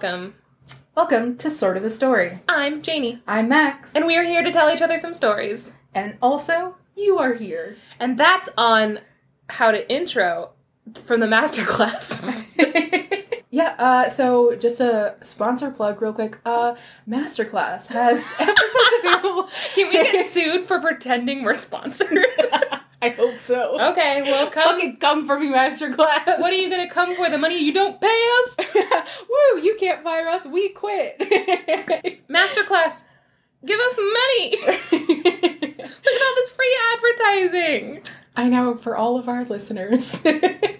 welcome. Welcome to Sort of the Story. I'm Janey, I'm Max. and we are here to tell each other some stories. and also, you are here. And that's on how to intro from the masterclass. yeah, uh, so just a sponsor plug real quick. Uh, Masterclass has episodes available. Can we get sued for pretending we're sponsored? I hope so. okay, well, come. Fucking come for me, Masterclass. What are you gonna come for? The money you don't pay us? Woo, you can't fire us, we quit. Masterclass, give us money. Look at all this free advertising. I know, for all of our listeners.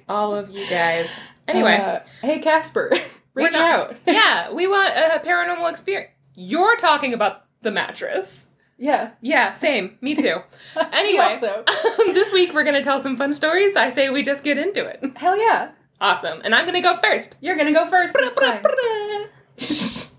All of you guys. Anyway, Uh, hey, Casper, reach not- out. yeah, we want a paranormal experience. You're talking about the mattress. Yeah. Yeah, same. Me too. Anyway, also. this week we're gonna tell some fun stories. I say we just get into it. Hell yeah. Awesome. And I'm gonna go first. You're gonna go first this time.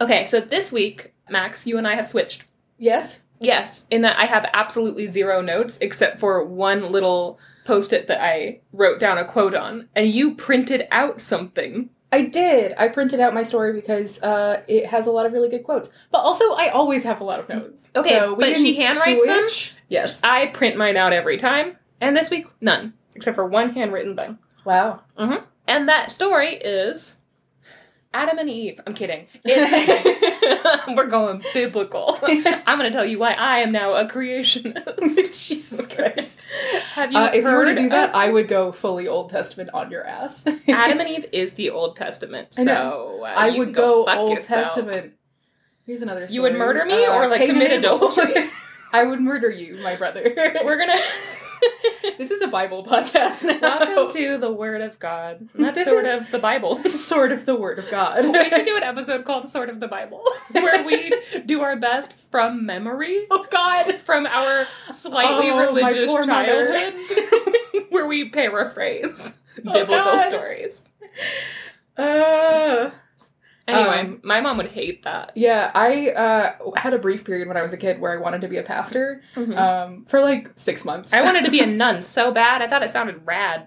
Okay, so this week, Max, you and I have switched. yes? Yes, in that I have absolutely zero notes except for one little post it that I wrote down a quote on, and you printed out something. I did. I printed out my story because uh, it has a lot of really good quotes. But also, I always have a lot of notes. Okay, so but she handwrites them? Yes. I print mine out every time, and this week, none, except for one handwritten thing. Wow. And that story is Adam and Eve. I'm kidding. We're going biblical. I'm going to tell you why I am now a creationist. Jesus Christ. Have you Uh, if you were to do that, of- I would go fully Old Testament on your ass. Adam and Eve is the Old Testament, so uh, I would go, fuck Old yourself. Testament. Here's another story. You would murder me Uh, or like Cain commit adultery? I would murder you, my brother. We're gonna. this is a Bible podcast now. Welcome to the Word of God. And That's This sort of the Bible. sort of the Word of God. we should do an episode called "Sort of the Bible," where we do our best from memory. oh God. from our slightly Oh, religious childhoods, where we paraphrase Oh, biblical God. stories. Uh, Anyway, Um, my mom would hate that. yeah, I uh, had a brief period when I was a kid where I wanted to be a pastor Mhm. um, for like six months. I wanted to be a nun so bad. I thought it sounded rad.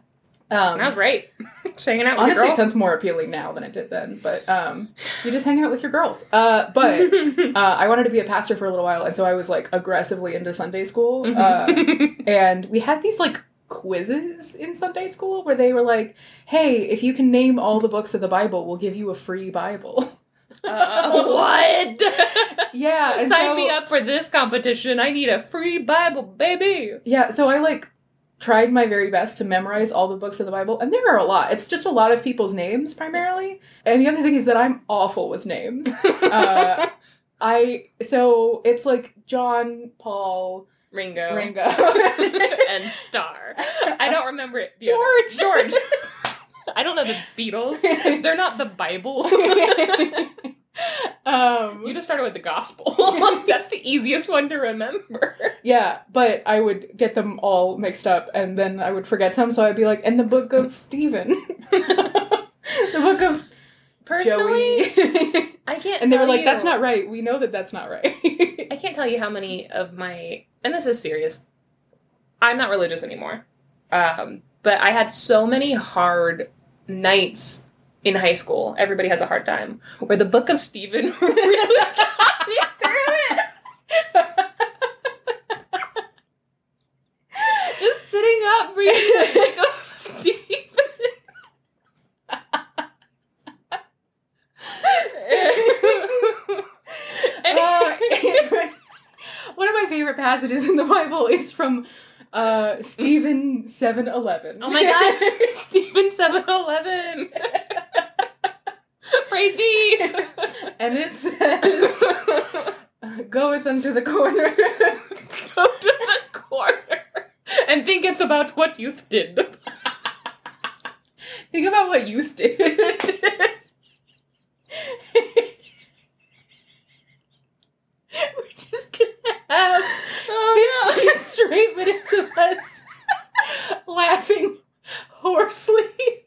um, And I was right. Just hanging out with honestly, it sounds more appealing now than it did then. But um, you just hang out with your girls. Uh, but uh, I wanted to be a pastor for a little while, and so I was like aggressively into Sunday school. Uh, Mhm. and we had these like quizzes in Sunday school where they were like, "Hey, if you can name all the books of the Bible, we'll give you a free Bible." Uh, what? yeah, Sign so- me up for this competition. I need a free Bible, baby. Yeah, so I like tried my very best to memorize all the books of the Bible, and there are a lot. It's just a lot of people's names primarily. And the other thing is that I'm awful with names. Uh, I so it's like John, Paul, Ringo. Ringo, and Star. I don't remember it. the other- George. George. I don't know the Beatles. They're not the Bible. um, You just started with the gospel. That's the easiest one to remember. yeah, but I would get them all mixed up, and then I would forget some. So I'd be like, "And the book of Stephen, the book of Personally, I can't. and they were like, you- "That's not right. We know that that's not right." I can't tell you how many of my, and this is serious. I'm not religious anymore, um, but I had so many hard nights in high school. Everybody has a hard time. Where the Book of Stephen really got me through it. Just sitting up reading the Book of Stephen. Uh, one of my favorite passages in the Bible is from uh, Stephen seven eleven. Oh my god, Stephen 7-Eleven. Praise be. and it says, "Goeth unto the corner." Go to the corner and think it's about what youth did. Think about what youth did. We're just have Oh 15 straight minutes of us laughing hoarsely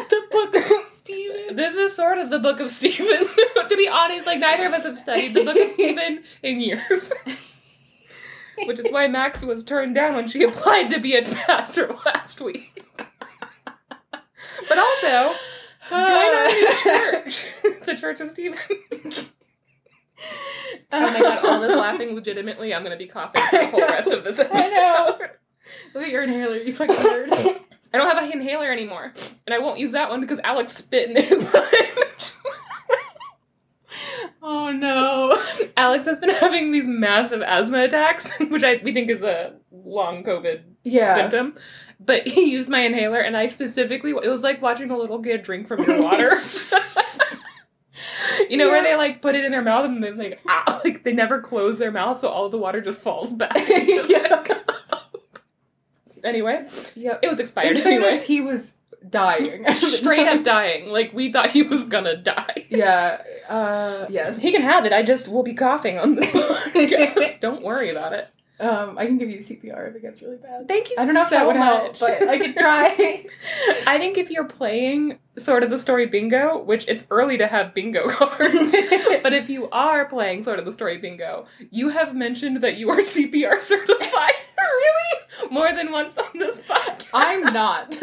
at the book of Stephen. This is sort of the Book of Stephen. to be honest, like neither of us have studied the Book of Stephen in years. Which is why Max was turned down when she applied to be a pastor last week. but also, Join our new church, the Church of Stephen. Oh my god, all this laughing legitimately, I'm gonna be coughing for the whole rest of this episode. I know. Look at your inhaler, you fucking nerd. I don't have an inhaler anymore, and I won't use that one because Alex spit in it. oh no. Alex has been having these massive asthma attacks, which I we think is a long COVID Yeah. symptom. But he used my inhaler, and I specifically it was like watching a little kid drink from your water. you know where they like put it in their mouth and then like ah, like they never close their mouth, so all the water just falls back. Yeah. anyway, Yep. it was expired In fairness, anyway. he was dying. Straight up dying. Like we thought he was gonna die. Yeah. Uh yes. He can have it. I just will be coughing on the podcast. Don't worry about it. Um I can give you CPR if it gets really bad. Thank you. I don't know if that would help, but I could try. I think if you're playing sort of the story bingo, which it's early to have bingo cards, but if you are playing sort of the story bingo, you have mentioned that you are CPR certified. really? More than once on this podcast. I'm not.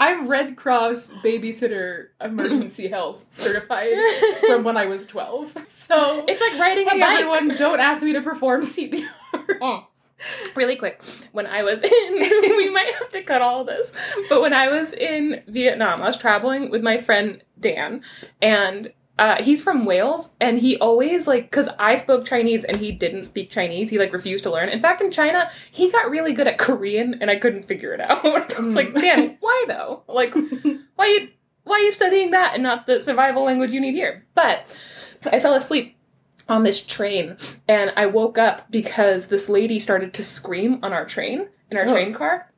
I'm Red Cross babysitter emergency health certified from when I was 12. So It's like riding a bike. everyone, don't ask me to perform CPR. Mm. Really quick, when I was in, we might have to cut all this, but when I was in Vietnam, I was traveling with my friend Dan, and uh, he's from Wales, and he always like because I spoke Chinese and he didn't speak Chinese. He like refused to learn. In fact, in China, he got really good at Korean, and I couldn't figure it out. I was like, Mm. Dan, why though? Like, why you why are you studying that and not the survival language you need here? But I fell asleep on this train and I woke up because this lady started to scream on our train in our Oh. train car.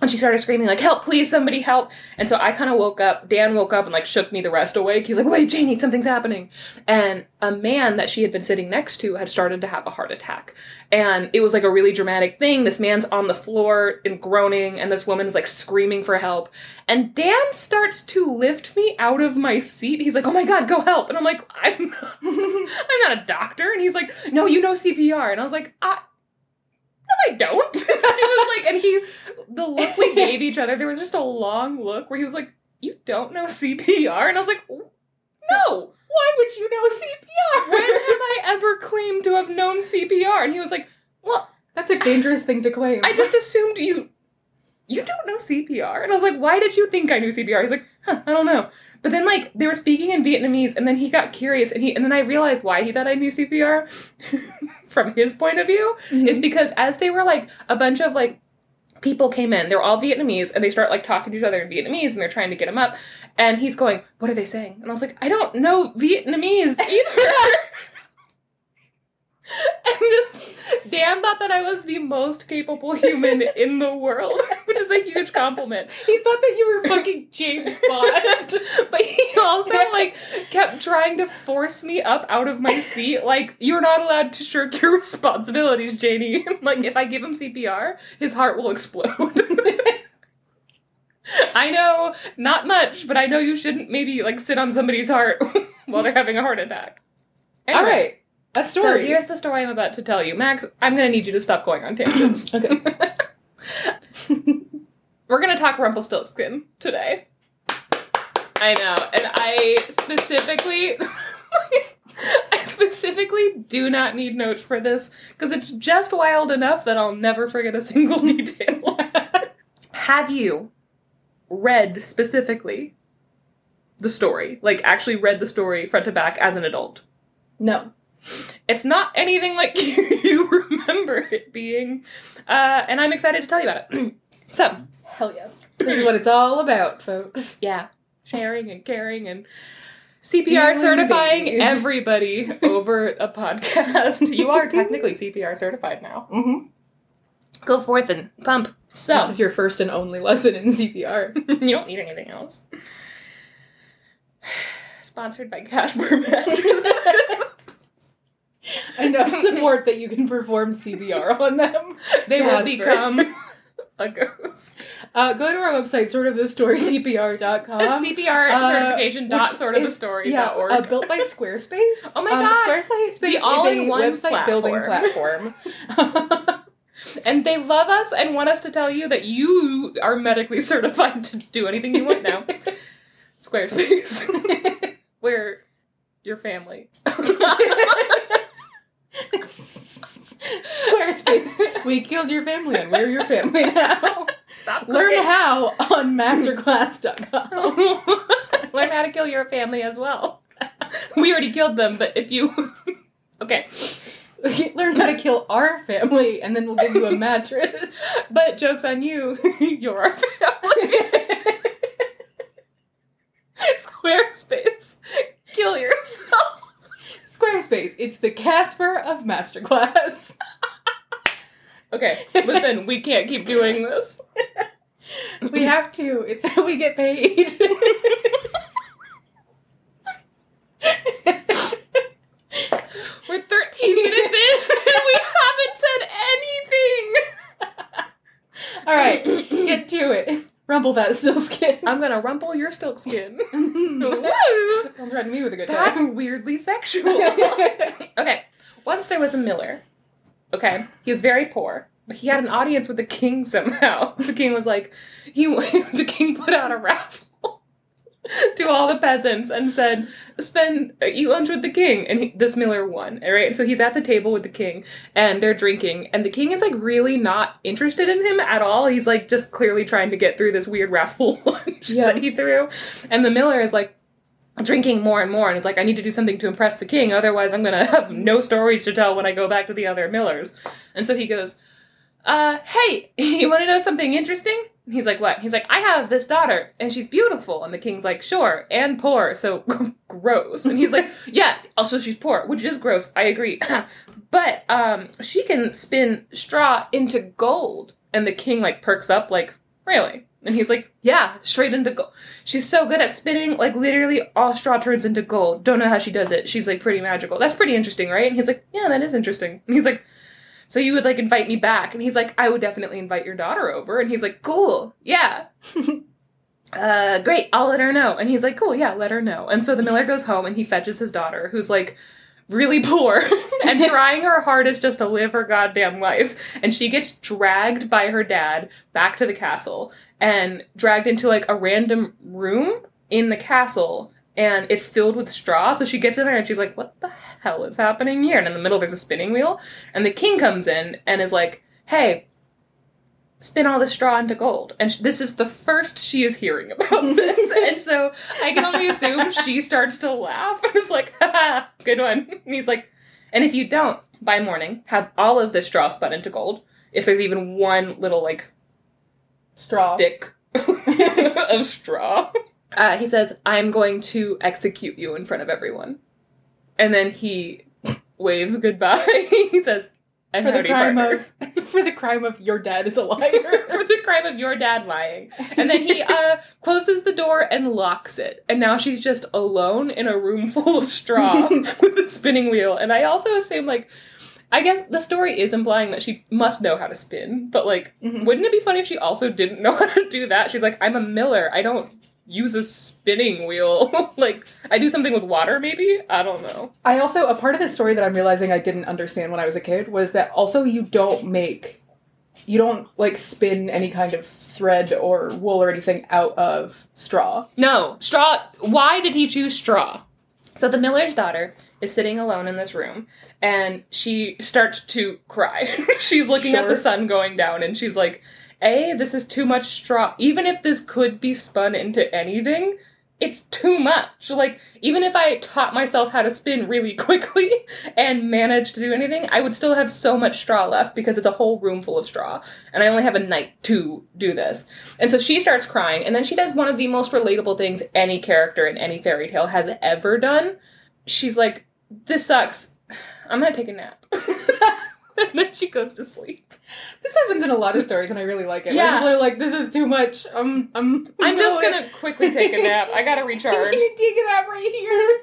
And she started screaming like, "Help! Please, somebody help!" And so I kind of woke up. Dan woke up and like shook me the rest awake. He's like, "Wait, Janey, something's happening!" And a man that she had been sitting next to had started to have a heart attack, and it was like a really dramatic thing. This man's on the floor and groaning, and this woman's like screaming for help. And Dan starts to lift me out of my seat. He's like, "Oh my god, go help!" And I'm like, "I'm not, I'm not a doctor." And he's like, "No, you know CPR." And I was like, "I." I don't. he was like, and he, the look we gave each other, there was just a long look where he was like, "You don't know CPR," and I was like, "No." Why would you know CPR? When have I ever claimed to have known CPR? And he was like, "Well, That's a dangerous thing to claim. I just assumed you you don't know CPR. And I was like, why did you think I knew CPR? He's like, huh, I don't know. But then like they were speaking in Vietnamese and then he got curious and he and then I realized why he thought I knew CPR from his point of view Mhm. is because as they were like a bunch of like people came in, they're all Vietnamese and they start like talking to each other in Vietnamese and they're trying to get him up and he's going, "What are they saying?" And I was like, "I don't know Vietnamese either." And Dan thought that I was the most capable human in the world, which is a huge compliment. he thought that you were fucking James Bond. But he also like kept trying to force me up out of my seat. Like, you're not allowed to shirk your responsibilities, Janey. like, if I give him CPR, his heart will explode. I know, not much, but I know you shouldn't maybe like sit on somebody's heart while they're having a heart attack. All Anyway, right, a So story. here's the story I'm about to tell you. Max, I'm gonna need you to stop going on tangents. okay. We're gonna talk Rumpelstiltskin today. I know, and I specifically, I specifically do not need notes for this because it's just wild enough that I'll never forget a single detail. Have you read specifically the story? Like, actually read the story front to back as an adult? no. It's not anything like you remember it being, uh, and I'm excited to tell you about it. so, Hell yes. This is what it's all about, folks. yeah, sharing and caring and CPR Stealing certifying babies. everybody over a podcast. You are technically CPR certified now. Mm-hmm. Go forth and pump. So, This is your first and only lesson in CPR. you don't need anything else. Sponsored by Casper Mattress. Enough support that you can perform CPR on them. they will become a ghost. Uh, go to our website, sort of the story CPR.com. CPR uh, certification dot sort of a is- story Yeah, dot org. uh, built by Squarespace. Oh my um, God. Squarespace The is all-in-one a website building platform. platform. and they love us and want us to tell you that you are medically certified to do anything you want now. Squarespace. We're your family. Squarespace. We killed your family and we're your family now. Stop Learn how on masterclass.com. Learn how to kill your family as well. We already killed them, but if you. okay. Learn how to kill our family and then we'll give you a mattress. But joke's on you. You're our family. Squarespace. Kill yourself. Squarespace. It's the Casper of masterclass. Okay, listen, we can't keep doing this. We have to. It's how we get paid. We're 13 minutes in and we haven't said anything. All right, get to it. Rumble that still skin. I'm gonna rumple your silk skin. Don't threaten me with a good That's time. weirdly sexual. okay, once there was a miller. Okay, he was very poor, but he had an audience with the king somehow. The king was like, he the king put out a raffle to all the peasants and said, "Spend eat lunch with the king." And he, this miller won. All right, so he's at the table with the king, and they're drinking, and the king is like really not interested in him at all. He's like just clearly trying to get through this weird raffle lunch Yeah. that he threw, and the miller is like drinking more and more and is like, I need to do something to impress the king, otherwise I'm gonna have no stories to tell when I go back to the other millers. And so he goes, uh, hey, you wanna know something interesting? He's like, what? He's like, I have this daughter, and she's beautiful. And the king's like, sure, and poor, so gross. And he's like, yeah, also she's poor, which is gross, I agree. but um, she can spin straw into gold. And the king like perks up, like, really? And he's like, yeah, straight into gold. She's so good at spinning, like literally all straw turns into gold. Don't know how she does it. She's like pretty magical. That's pretty interesting, right? And he's like, yeah, that is interesting. And he's like, so you would like invite me back? And he's like, I would definitely invite your daughter over. And he's like, cool, yeah. uh, great, I'll let her know. And he's like, cool, yeah, let her know. And so the miller goes home and he fetches his daughter, who's like really poor and trying her hardest just to live her goddamn life. And she gets dragged by her dad back to the castle and dragged into like a random room in the castle. And it's filled with straw. So she gets in there and she's like, What the hell is happening here? And in the middle, there's a spinning wheel. And the king comes in and is like, Hey, spin all the straw into gold. And sh- this is the first she is hearing about this. and so I can only assume she starts to laugh and is like, haha, good one. And he's like, and if you don't, by morning, have all of the straw spun into gold. If there's even one little, like, Straw. stick of straw. Uh, he says, I'm going to execute you in front of everyone. And then he waves goodbye. he says, and For the crime partner of for the crime of your dad is a liar. for the crime of your dad lying. And then he uh, closes the door and locks it. And now she's just alone in a room full of straw with the spinning wheel. And I also assume, like, I guess the story is implying that she must know how to spin, but like, Mhm. wouldn't it be funny if she also didn't know how to do that? She's like, I'm a miller. I don't use a spinning wheel. like, I do something with water, maybe? I don't know. I also a part of the story that I'm realizing I didn't understand when I was a kid was that also you don't make you don't like spin any kind of thread or wool or anything out of straw. No, straw. Why did he choose straw? So the miller's daughter is sitting alone in this room and she starts to cry. she's looking at the sun going down and she's like, A, this is too much straw. Even if this could be spun into anything, it's too much. Like, even if I taught myself how to spin really quickly and managed to do anything, I would still have so much straw left because it's a whole room full of straw. And I only have a night to do this. And so she starts crying, and then she does one of the most relatable things any character in any fairy tale has ever done. She's like, This sucks. I'm gonna take a nap. and then she goes to sleep. This happens in a lot of stories and I really like it. Yeah. people are like, this is too much. I'm I'm I'm just going. gonna quickly take a nap. I gotta recharge. gonna take it out right here.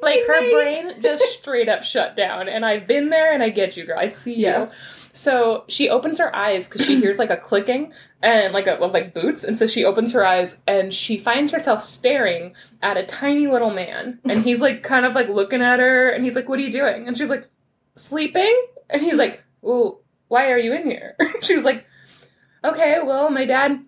Like her brain just straight up shut down, and I've been there, and I get you, girl. I see Yeah. you. So she opens her eyes because she hears like a clicking and like a of like boots, and so she opens her eyes and she finds herself staring at a tiny little man, and he's like kind of like looking at her, and he's like, "What are you doing?" And she's like, "Sleeping," and he's like, "Well, why are you in here? she was like, okay, well, my dad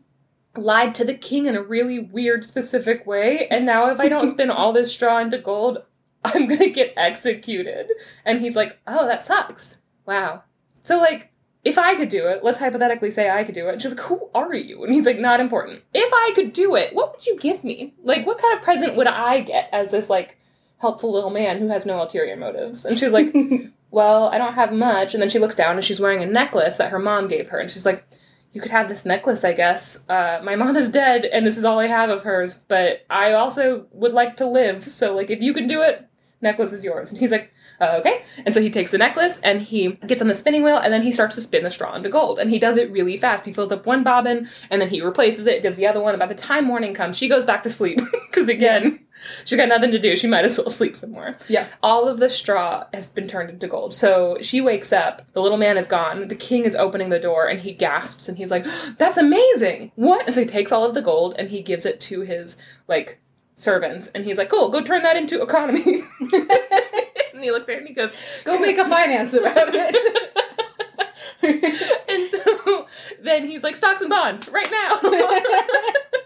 lied to the king in a really weird, specific way, and now if I don't spin all this straw into gold, I'm gonna get executed. And he's like, oh, that sucks. Wow. So, like, if I could do it, let's hypothetically say I could do it. And she's like, who are you? And he's like, not important. If I could do it, what would you give me? Like, what kind of present would I get as this, like, helpful little man who has no ulterior motives? And she's like, well, I don't have much. And then she looks down and she's wearing a necklace that her mom gave her. And she's like, you could have this necklace, I guess. Uh, my mom is dead and this is all I have of hers, but I also would like to live. So, like, if you can do it, necklace is yours. And he's like, uh, okay. And so he takes the necklace and he gets on the spinning wheel and then he starts to spin the straw into gold. And he does it really fast. He fills up one bobbin and then he replaces it, does the other one. And by the time morning comes, she goes back to sleep because, again, she's got nothing to do. She might as well sleep some more. Yeah. All of the straw has been turned into gold. So she wakes up. The little man is gone. The king is opening the door and he gasps and he's like, that's amazing. What? And so he takes all of the gold and he gives it to his, like, servants. And he's like, cool, go turn that into economy. and he looks at her and he goes, Go make a finance about it. and so then he's like, stocks and bonds, right now.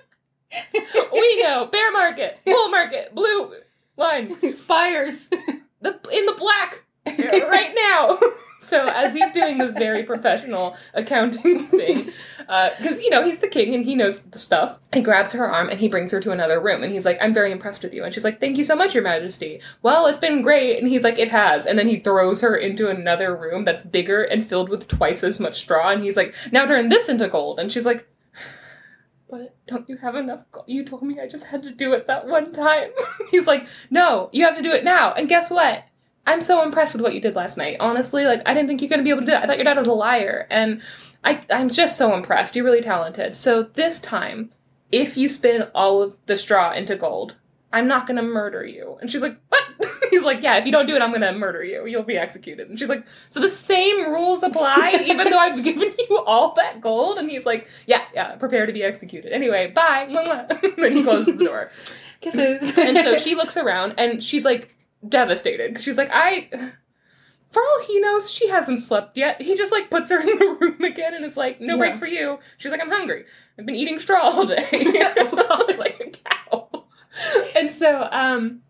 we know, bear market, bull market, blue line, Buyers. the in the black, right now. So as he's doing this very professional accounting thing, uh, because you know he's the king and he knows the stuff, he grabs her arm and he brings her to another room and he's like, "I'm very impressed with you," and she's like, "Thank you so much, Your Majesty." Well, it's been great, and he's like, "It has," and then he throws her into another room that's bigger and filled with twice as much straw, and he's like, "Now turn this into gold," and she's like. But don't you have enough gold? You told me I just had to do it that one time. He's like, no, you have to do it now. And guess what? I'm so impressed with what you did last night. Honestly, like I didn't think you're gonna be able to do that. I thought your dad was a liar, and I I'm just so impressed. You're really talented. So this time, if you spin all of the straw into gold, I'm not gonna murder you. And she's like, what? He's like, yeah, if you don't do it, I'm gonna murder you. You'll be executed. And she's like, so the same rules apply, even though I've given you all that gold. And he's like, yeah, yeah, prepare to be executed. Anyway, bye. then he closes the door. Kisses. and so she looks around and she's like devastated she's like, I. For all he knows, she hasn't slept yet. He just like puts her in the room again and it's like, no Yeah. breaks for you. She's like, I'm hungry. I've been eating straw all day. Oh, like a cow. And so, um,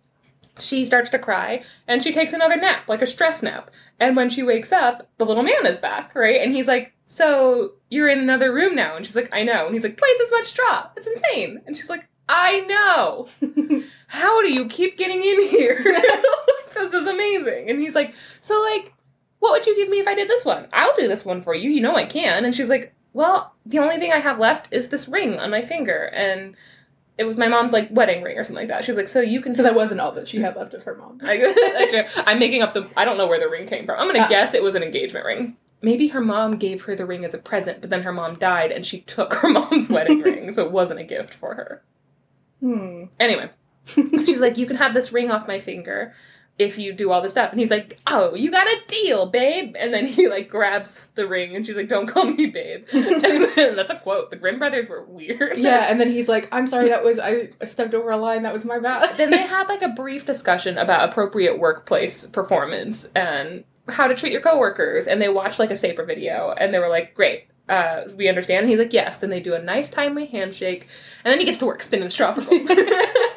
she starts to cry and she takes another nap, like a stress nap. And when she wakes up, the little man is back, right? And he's like, So you're in another room now? And she's like, I know. And he's like, Twice as much straw. It's insane. And she's like, I know. How do you keep getting in here? this is amazing. And he's like, So, like, what would you give me if I did this one? I'll do this one for you. You know I can. And she's like, Well, the only thing I have left is this ring on my finger. And it was my mom's like wedding ring or something like that. She's like, So you can so that wasn't all that she had left of her mom. I'm making up the. I don't know where the ring came from. I'm gonna Ah. guess it was an engagement ring. Maybe her mom gave her the ring as a present, but then her mom died and she took her mom's wedding ring, so it wasn't a gift for her. Hmm. Anyway, she's like, "You can have this ring off my finger if you do all this stuff." And he's like, "Oh, you got a deal, babe." And then he like grabs the ring, and she's like, "Don't call me babe." and then, that's a quote. The Grimm brothers were weird. Yeah, and then he's like, I'm sorry, that was, I stepped over a line, that was my bad. then they had like a brief discussion about appropriate workplace performance and how to treat your coworkers and they watched like a saber video and they were like great uh, we understand and he's like yes then they do a nice timely handshake and then he gets to work spinning the straw for gold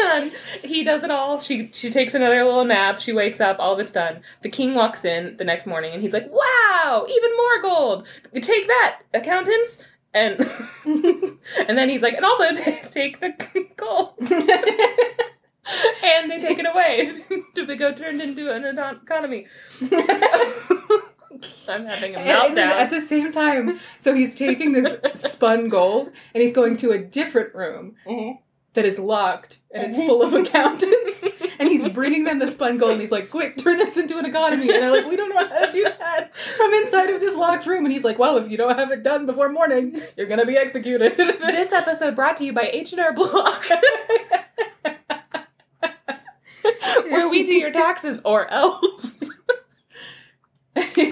and he does it all. She she takes another little nap. She wakes up. All of it's done. The king walks in the next morning and he's like wow even more gold. Take that accountants. And and then he's like and also take, take the gold. And they take it away. To be go turned into an economy. I'm having a And at the- meltdown. at the same time, so he's taking this spun gold and he's going to a different room Mhm. That is locked and it's full of accountants. And he's bringing them the spun gold and he's like, quick, turn this into an economy. And they're like, we don't know how to do that from inside of this locked room. And he's like, well, if you don't have it done before morning, you're going to be executed. This episode brought to you by H&R Block, where we do your taxes or else.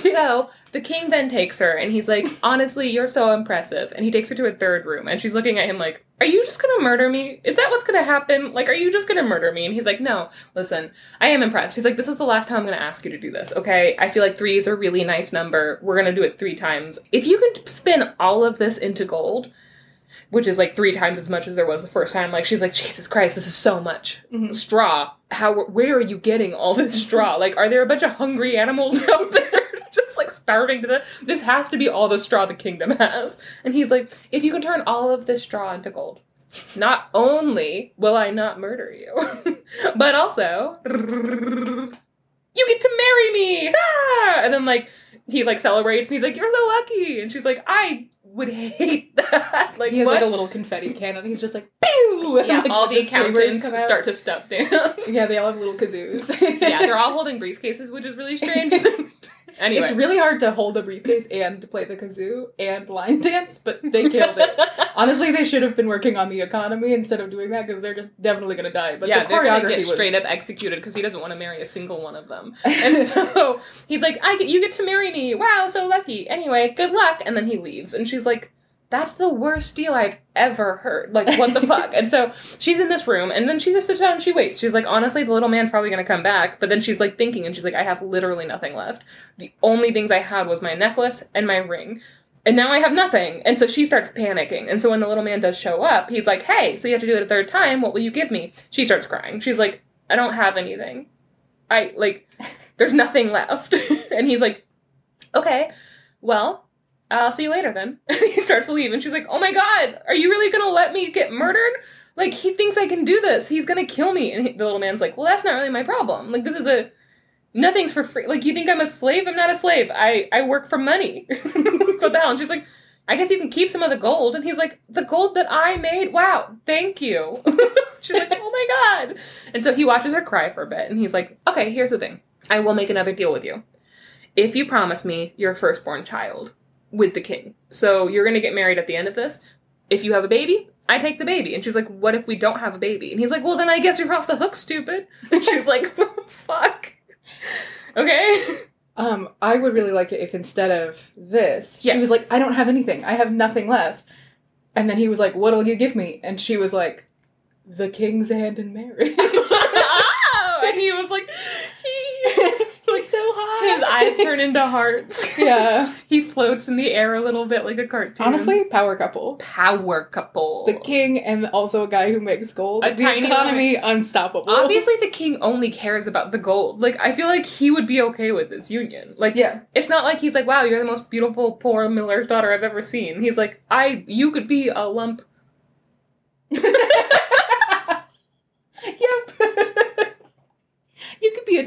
so the king then takes her and he's like, honestly, you're so impressive. And he takes her to a third room and she's looking at him like, Are you just gonna murder me? Is that what's gonna happen? Like, are you just gonna murder me? And he's like, No, listen, I am impressed. He's like, This is the last time I'm gonna ask you to do this, okay? I feel like three is a really nice number. We're gonna do it three times. If you can spin all of this into gold, which is like three times as much as there was the first time, like, she's like, Jesus Christ, this is so much Mhm. straw. How, where are you getting all this straw? Like, are there a bunch of hungry animals out there? Just like starving to the. This has to be all the straw the kingdom has. And he's like, if you can turn all of this straw into gold, not only will I not murder you, but also you get to marry me. Ah! And then like he like celebrates and he's like, You're so lucky. And she's like, I would hate that. Like he has what? like a little confetti cannon. He's just like, pew! And, yeah, like, all the accountants start to step dance. Yeah, they all have little kazoos. yeah, they're all holding briefcases, which is really strange. Anyway. It's really hard to hold a briefcase and play the kazoo and line dance, but they killed it. Honestly, they should have been working on the economy instead of doing that because they're just definitely gonna die. But yeah, the choreography was straight up executed because he doesn't want to marry a single one of them. And so he's like, "I get, you get to marry me. Wow, so lucky. Anyway, good luck." And then he leaves, and she's like, "That's the worst deal I've ever heard. Like, what the fuck?" And so she's in this room, and then she just sits down and she waits. She's like, "Honestly, the little man's probably gonna come back." But then she's like thinking, and she's like, "I have literally nothing left. The only things I had was my necklace and my ring." And now I have nothing. And so she starts panicking. And so when the little man does show up, he's like, Hey, so you have to do it a third time. What will you give me? She starts crying. She's like, I don't have anything. I, like, there's nothing left. and he's like, Okay, well, I'll see you later then. He starts to leave. And she's like, Oh my God, are you really gonna let me get murdered? Like, he thinks I can do this. He's gonna kill me. And he, the little man's like, Well, that's not really my problem. Like, this is a. Nothing's for free. Like, you think I'm a slave? I'm not a slave. I, I work for money. the hell? And she's like, I guess you can keep some of the gold. And he's like, the gold that I made? Wow, thank you. she's like, oh my God. And so he watches her cry for a bit. And he's like, okay, here's the thing. I will make another deal with you. If you promise me your firstborn child with the king. So you're going to get married at the end of this. If you have a baby, I take the baby. And she's like, what if we don't have a baby? And he's like, well, then I guess you're off the hook, stupid. And she's like, fuck. Okay. Um, I would really like it if instead of this, Yeah. she was like, I don't have anything. I have nothing left. And then he was like, What'll you give me? And she was like, The king's hand in marriage. oh, and he was like, he, He's so hot. His eyes turn into hearts. Yeah. he floats in the air a little bit like a cartoon. Honestly, power couple. power couple. The king and also a guy who makes gold. A the tiny economy unstoppable. Obviously, the king only cares about the gold. Like, I feel like he would be okay with this union. Like, Yeah. it's not like he's like, "Wow, you're the most beautiful poor miller's daughter I've ever seen." He's like, "I, you could be a lump."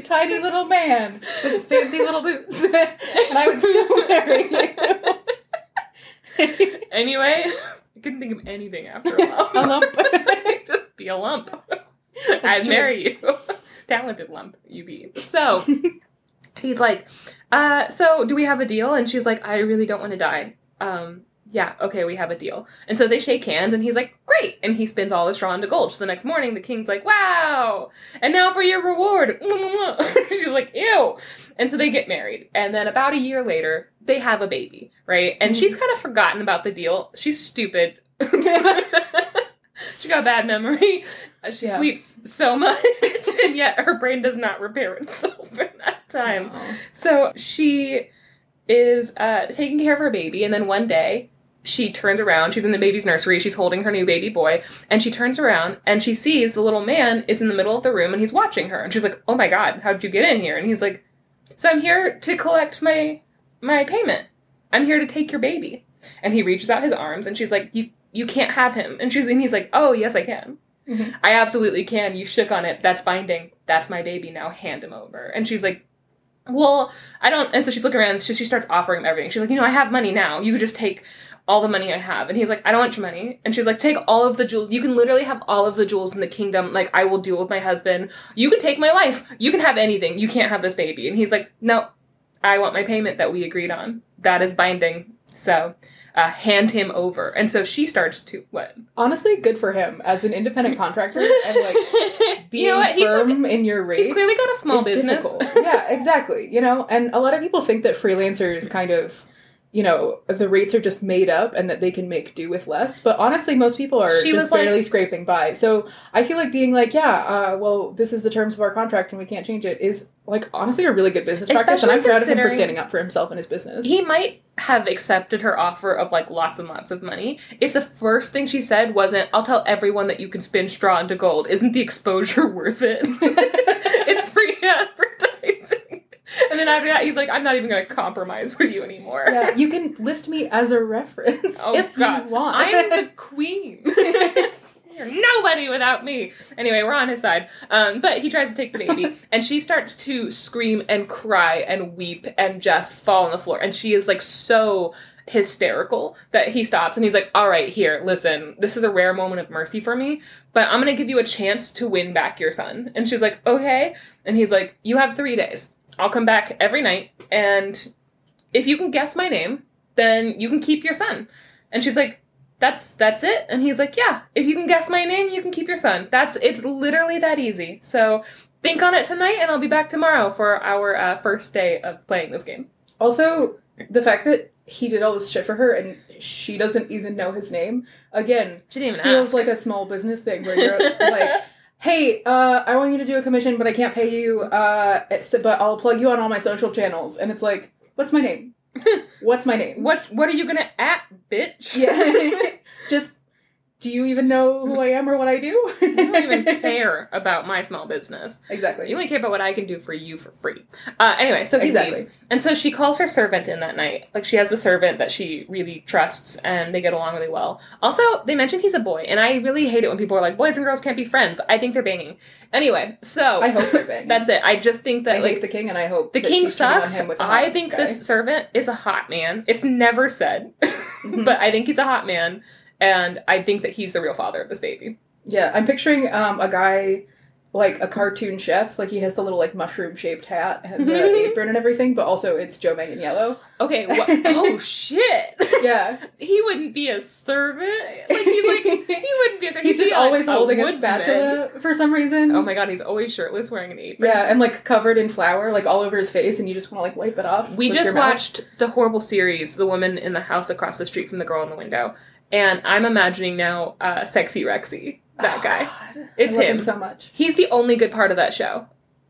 yep. you could be a tiny little man with fancy little boots, and I would still marry you. Anyway, I couldn't think of anything after a lump. A lump. Just be a lump. I'd marry you. Talented lump, you be. So he's like, uh, so do we have a deal? And she's like, I really don't want to die. Um, yeah, okay, we have a deal. And so they shake hands, and he's like, great. And he spins all his straw into gold. So the next morning, the king's like, wow. And now for your reward. she's like, ew. And so they get married. And then about a year later, they have a baby, right? And she's kind of forgotten about the deal. She's stupid. she got a bad memory. Uh, She Yeah. sleeps so much, and yet her brain does not repair itself in that time. So she is uh, taking care of her baby, and then one day she turns around. She's in the baby's nursery. She's holding her new baby boy, and she turns around and she sees the little man is in the middle of the room and he's watching her. And she's like, "Oh my god, how'd you get in here?" And he's like, "So I'm here to collect my my payment. I'm here to take your baby." And he reaches out his arms, and she's like, "You you can't have him." And she's and he's like, "Oh yes, I can." Mhm. I absolutely can. You shook on it. That's binding. That's my baby now. Hand him over. And she's like, well, I don't. And so she's looking around. She, she starts offering him everything. She's like, you know, I have money now. You could just take all the money I have. And he's like, I don't want your money. And she's like, take all of the jewels. You can literally have all of the jewels in the kingdom. Like, I will deal with my husband. You can take my life. You can have anything. You can't have this baby. And he's like, no, I want my payment that we agreed on. That is binding. So, uh, hand him over. And so she starts to what? Honestly, good for him as an independent contractor and like being you know what? He's like- firm in your rates. he's clearly got a small business. yeah, exactly. You know, and a lot of people think that freelancers kind of you know the rates are just made up and that they can make do with less. But honestly, most people are She just like- barely scraping by. So I feel like being like, yeah, uh, well, this is the terms of our contract and we can't change it is like honestly a really good business practice, and I'm proud of him for standing up for himself and his business. He might have accepted her offer of like lots and lots of money if the first thing she said wasn't, I'll tell everyone that you can spin straw into gold. Isn't the exposure worth it? it's free advertising. And then after that, he's like, I'm not even going to compromise with you anymore. yeah, you can list me as a reference Oh, if God. you want. I'm the queen. You're nobody without me. Anyway, we're on his side. Um, but he tries to take the baby, and she starts to scream and cry and weep and just fall on the floor. And she is like so hysterical that he stops and he's like, All right, here, listen, this is a rare moment of mercy for me, but I'm gonna give you a chance to win back your son. And she's like, Okay. And he's like, You have three days. I'll come back every night, and if you can guess my name, then you can keep your son. And she's like, that's that's it? And he's like yeah if you can guess my name you can keep your son. That's it's literally that easy. So think on it tonight and i'll be back tomorrow for our uh, first day of playing this game. Also, the fact that he did all this shit for her and she doesn't even know his name again she didn't even feels ask. like a small business thing where you're like, "Hey, uh, I want you to do a commission, but I can't pay you. Uh, but I'll plug you on all my social channels." And it's like, "What's my name? What's my name? what what are you gonna at bitch Yeah, just do you even know who I am or what I do? you don't even care about my small business Exactly. you only care about what i can do for you for free uh, anyway so he Exactly. leaves and so she calls her servant in that night like she has the servant that she really trusts and they get along really well also they mention he's a boy and i really hate it when people are like boys and girls can't be friends but i think they're banging anyway so I hope they're banging. That's it. I just think that I like the king, and I hope the king she's cheating on sucks. him with a I think guy. this servant is a hot man. It's never said, Mhm. but I think he's a hot man, and I think that he's the real father of this baby. Yeah, I'm picturing um, a guy like a cartoon chef, like he has the little like mushroom shaped hat and the apron and everything, but also it's Joe Manganiello. Okay. Wha- oh shit. Yeah, he wouldn't be a servant. Like he's like he wouldn't be a servant. he's be, just always like, holding a, woodsman. spatula for some reason. Oh my god, he's always shirtless, wearing an apron. Yeah, and like covered in flour, like all over his face, and you just want to like wipe it off. We just watched the horrible series, The Woman in the House Across the Street from the Girl in the Window, and I'm imagining now, uh, Sexy Rexy, that Oh, guy. God. It's I love him. so much. He's the only good part of that show.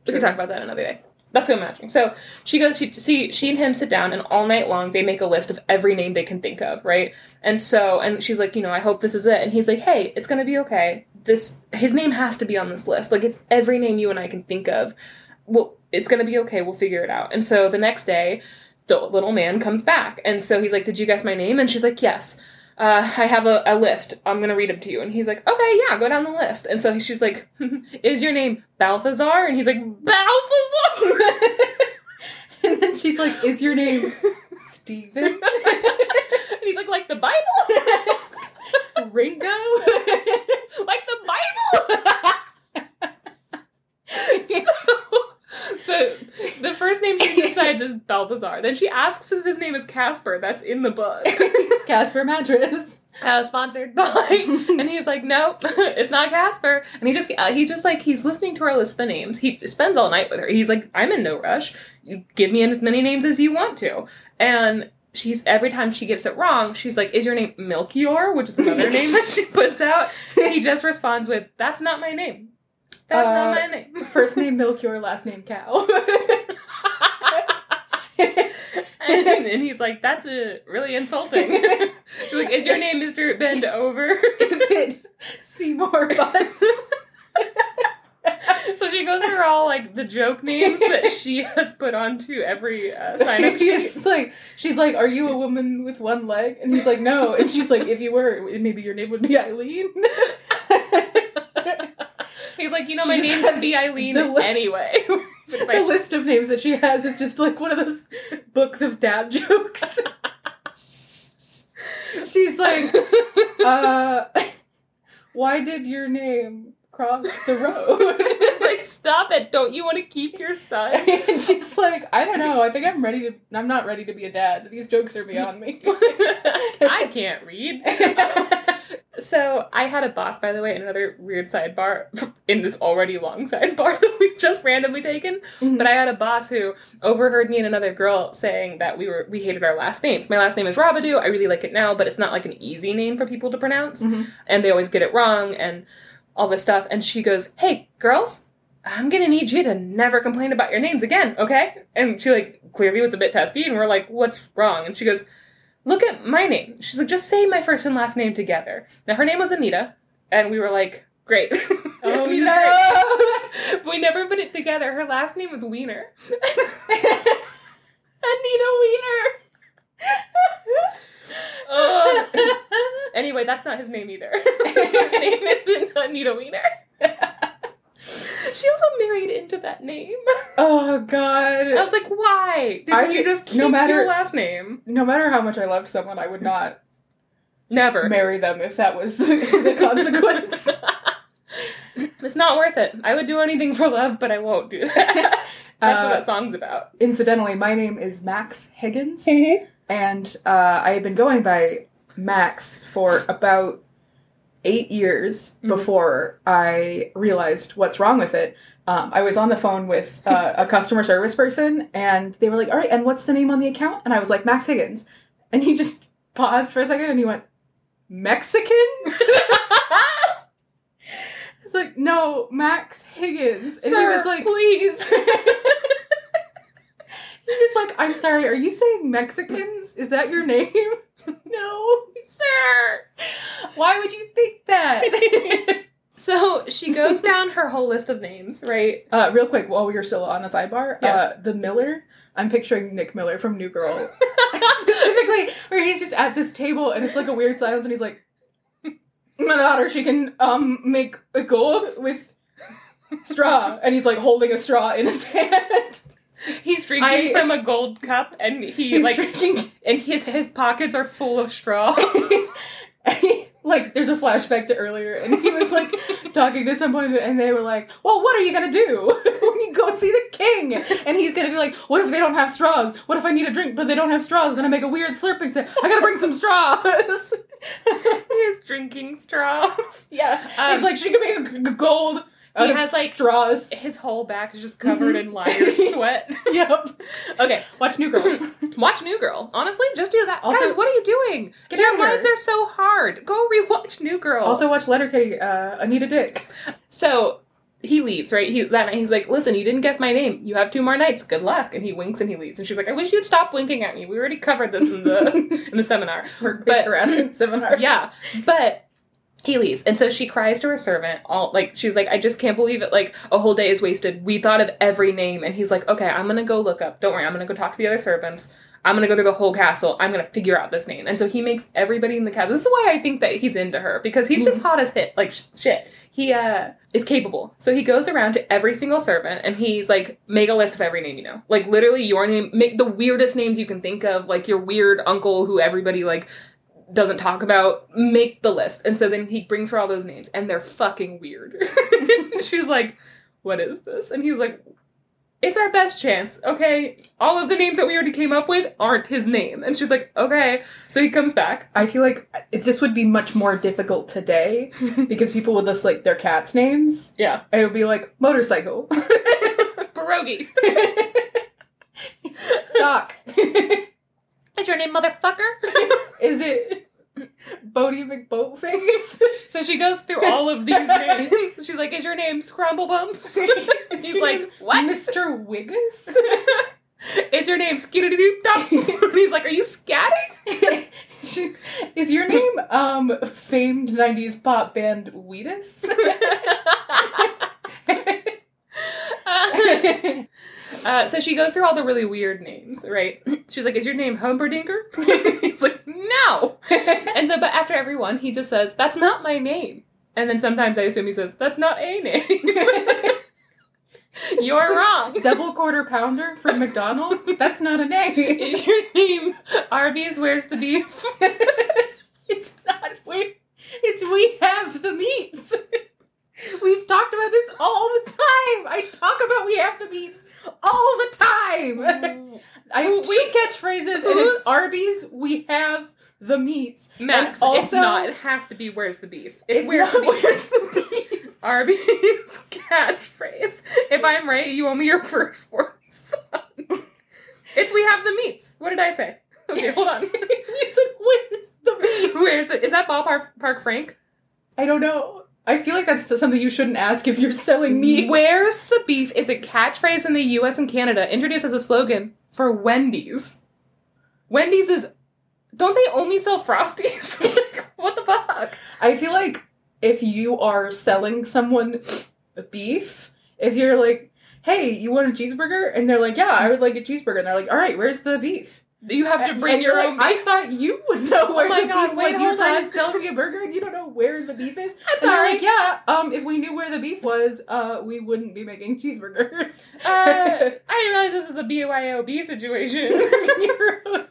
We can talk about that another day. That's what I'm imagining. So she goes, she, see, she and him sit down, and all night long they make a list of every name they can think of, right? And so, and she's like, you know, I hope this is it. And he's like, hey, it's gonna be okay. This, his name has to be on this list. Like, it's every name you and I can think of. Well, it's gonna be okay. We'll figure it out. And so the next day, the little man comes back, and so he's like, did you guess my name? And she's like, yes uh, I have a, a list. I'm gonna read them to you. And he's like, okay, yeah, go down the list. And so she's like, is your name Balthazar? And he's like, Balthazar. and then she's like, "Is your name Stephen? and he's like, like the Bible, Ringo?" like the Bible. so, so the first name she decides is Balthazar. Then she asks if his name is Casper. That's in the book. Casper mattress. uh, sponsored. By and he's like nope it's not casper. And he just uh, he just like he's listening to her list the names. He spends all night with her. He's like i'm in no rush. You give me as many names as you want to. And she's every time she gets it wrong she's like is your name Melchior which is another name that she puts out. He just responds with that's not my name. That's Uh, not my name First name Melchior, last name Cow. and, and he's like that's uh, really insulting she's like is your name mr bend over Is it Seymour Butts? So she goes through all like the joke names that she has put onto every uh, sign up sheet. Like, she's like, "Are you a woman with one leg?" And he's like, "No." And she's like, "If you were, maybe your name would be Eileen." He's like, you know, my name could be Eileen li- anyway. The I- list of names that she has is just like one of those books of dad jokes. she's like, uh, "Why did your name cross the road?" like, stop it! Don't you want to keep your son? and she's like, I don't know. I think I'm ready to. I'm not ready to be a dad. These jokes are beyond me. I can't read. So I had a boss, by the way, in another weird sidebar in this already long sidebar that we just randomly taken. But I had a boss who overheard me and another girl saying that we were we hated our last names. My last name is Rabadoo. I really like it now, but it's not like an easy name for people to pronounce, Mhm. and they always get it wrong and all this stuff. And she goes, "Hey, girls." I'm gonna need you to never complain about your names again, okay? And she like clearly was a bit testy, and we're like, "What's wrong?" And she goes, look at my name. She's like, just say my first and last name together. Now her name was Anita, and we were like, great. Oh no! we never put it together. Her last name was Wiener. Anita Wiener. Ugh. Um, anyway, that's not his name either. his name isn't Anita Wiener. she also married into that name. oh god. I was like, why? Didn't I- you just keep no matter- your last name? no matter how much I loved someone, I would not Never. marry them if that was the, the consequence. it's not worth it. I would do anything for love, but I won't do that. That's Uh, what that song's about. Incidentally, my name is Max Higgins, and uh, I had been going by Max for about eight years Mhm. before I realized what's wrong with it. Um, I was on the phone with uh, a customer service person, and they were like, "All right, and what's the name on the account?" And I was like, "Max Higgins," and he just paused for a second, and he went, "Mexicans." It's like, no, Max Higgins. And Sir, he was like, please. He's like, I'm sorry, are you saying Mexicans? Is that your name? no. Sir. Why would you think that? So she goes down her whole list of names, right? uh, real quick, while we are still on a sidebar, Yeah. uh, the Miller, I'm picturing Nick Miller from New Girl. Specifically, where he's just at this table and it's like a weird silence and he's like, my daughter, she can um make a gold with straw. And he's like holding a straw in his hand. He's drinking I- from a gold cup, and he He's like, drinking and his his pockets are full of straw. like there's a flashback to earlier and he was like talking to someone and they were like well what are you gonna do when you go see the king? And he's gonna be like what if they don't have straws? What if i need a drink but they don't have straws? Then i make a weird slurping sound i gotta bring some straws He's drinking straws. yeah. Um, he's like she can make a g- g- gold out He has, like- straws His whole back is just covered in liar's sweat. yep Okay, watch new girl watch New Girl. Honestly, just do that. Also- Guys, what are you doing? Get Your lines are so hard. Go rewatch New Girl. also watch letterkenny uh anita dick So he leaves, right? He that night he's like, "Listen, you didn't guess my name. You have two more nights. Good luck." And he winks and he leaves. And she's like, "I wish you'd stop winking at me. We already covered this in the in the seminar." workplace But- harassment seminar Yeah, but he leaves, and so she cries to her servant. All like she's like, "I just can't believe it. Like a whole day is wasted. We thought of every name." And he's like, "Okay, I'm gonna go look up. Don't worry, I'm gonna go talk to the other servants." I'm gonna go through the whole castle. I'm gonna figure out this name. And so he makes everybody in the castle. This is why I think that he's into her because he's just hot as hit, like sh- shit. He uh is capable. So he goes around to every single servant and he's like, make a list of every name you know. Like literally your name, make the weirdest names you can think of, like your weird uncle who everybody like doesn't talk about. Make the list. And so then he brings her all those names and they're fucking weird. She's like, what is this? And he's like, it's our best chance, okay? All of the names that we already came up with aren't his name. And she's like, okay. So he comes back. I feel like this would be much more difficult today because people would list like their cats' names. Yeah. It would be like motorcycle, Pierogi. sock. Is your name motherfucker? Is it Boaty McBoatface? so she goes through all of these names. She's like, is your name Scramble Bumps? He's like, name what? Mr. Wiggus? is your name Skitty Doop Dop? He's like, are you scatting? Is your name um famed '90s pop band Wheatus? Uh, so she goes through all the really weird names, right? She's like, "Is your name Humperdinker?" He's like, "No." And so, but after every one, he just says, "That's not my name." And then sometimes I assume he says, "That's not a name." You're wrong. Double quarter pounder from McDonald's? That's not a name. Is your name Arby's? Where's the beef? it's not we. It's we have the meats. We've talked about this all the time. I talk about we have the meats all the time. I have Who- two catchphrases, and it's Arby's. We have the meats. Max, And it's not. It has to be where's the beef. It's, It's where's the beef. where's the beef. Arby's catchphrase. If I'm right, you owe me your firstborn son. It's we have the meats. What did I say? Okay, hold on. you said where's the beef? Where's the? Is that Ballpark Park Frank? I don't know. I feel like that's something you shouldn't ask if you're selling meat. Where's the beef? Is a catchphrase in the U.S. and Canada introduced as a slogan for Wendy's. Wendy's is. Don't they only sell Frosties? like, what the fuck? I feel like if you are selling someone beef, if you're like, hey, you want a cheeseburger? And they're like, yeah, I would like a cheeseburger. And they're like, all right, where's the beef? You have to bring and your own. like, beef. I thought you would know where my the God, beef wait, was. You're trying to sell me a burger and you don't know where the beef is. I'm sorry. like, yeah, um, if we knew where the beef was, uh, we wouldn't be making cheeseburgers. Uh, I didn't realize this is a BYOB situation. Your own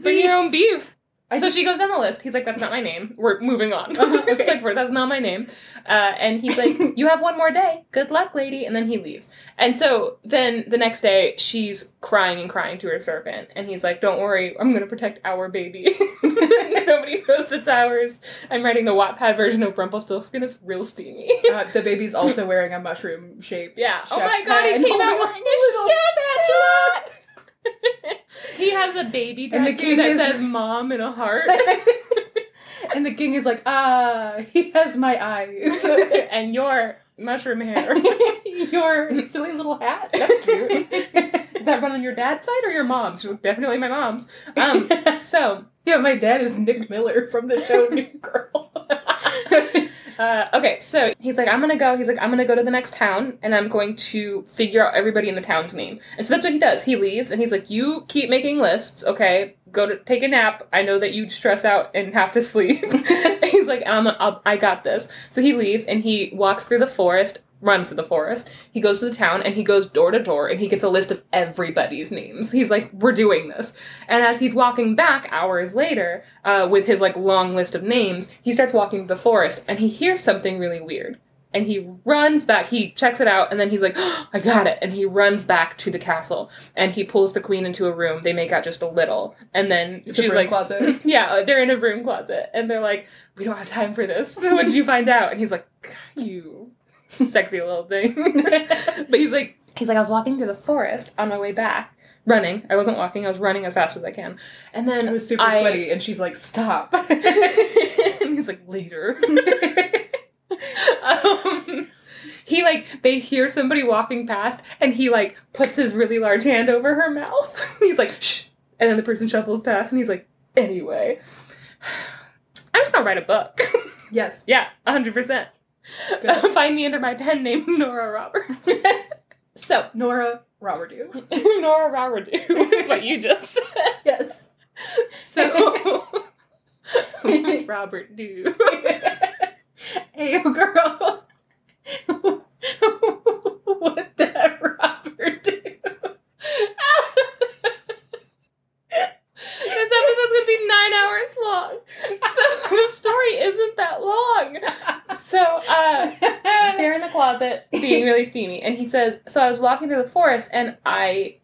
Bring your own beef. I so she goes down the list. He's like, "That's not my name. We're moving on." Uh-huh, She's okay. like, "That's not my name." Uh, and he's like, "You have one more day. Good luck, lady." And then he leaves. And so then the next day, she's crying and crying to her servant, and he's like, "Don't worry, I'm gonna protect our baby. Nobody knows it's ours." I'm writing the Wattpad version of Rumpelstiltskin. It's real steamy. uh, the baby's also wearing a mushroom shape. Yeah. oh my god, he came out wearing a little hat. He has a baby And the tattoo king that is- says "mom" in a heart. and the king is like, ah, he has my eyes. and your mushroom hair. Your silly little hat. That's cute. Is that one on your dad's side or your mom's? She's like, definitely my mom's. Um, so, yeah, my dad is Nick Miller from the show New Girl. Uh, okay, so he's like, I'm gonna go. He's like, I'm gonna go to the next town and I'm going to figure out everybody in the town's name. And so that's what he does. He leaves and he's like, You keep making lists, okay? Go to take a nap. I know that you stress out and have to sleep. he's like, I'm, I'll, I got this. So he leaves and he walks through the forest, runs to the forest. He goes to the town and he goes door to door and he gets a list of everybody's names. He's like, we're doing this. And as he's walking back hours later uh, with his like long list of names, he starts walking to the forest and he hears something really weird. And he runs back, he checks it out, and then he's like, "Oh, I got it. And he runs back to the castle and he pulls the queen into a room. They make out just a little. And then The she's like, closet. yeah, they're in a room closet, and they're like, "We don't have time for this. What did you find out?" And he's like, "You sexy little thing. but he's like, he's like, I was walking through the forest on my way back, running. I wasn't walking. I was running as fast as I can. And then it was super I, sweaty, and she's like, stop. and he's like, later. um, he like they hear somebody walking past, and he like puts his really large hand over her mouth. he's like, shh. And then the person shuffles past, and he's like, anyway. I'm just gonna write a book. Yes. yeah, 100%. Find me under my pen name Nora Roberts. so Nora Robertu, Nora Robertu is what you just said. Yes. So Robert Dew. hey, girl. what the Robert do? this episode's gonna be nine hours long. So the story isn't that long. So uh they're in the closet being really steamy. And he says so i was walking through the forest and I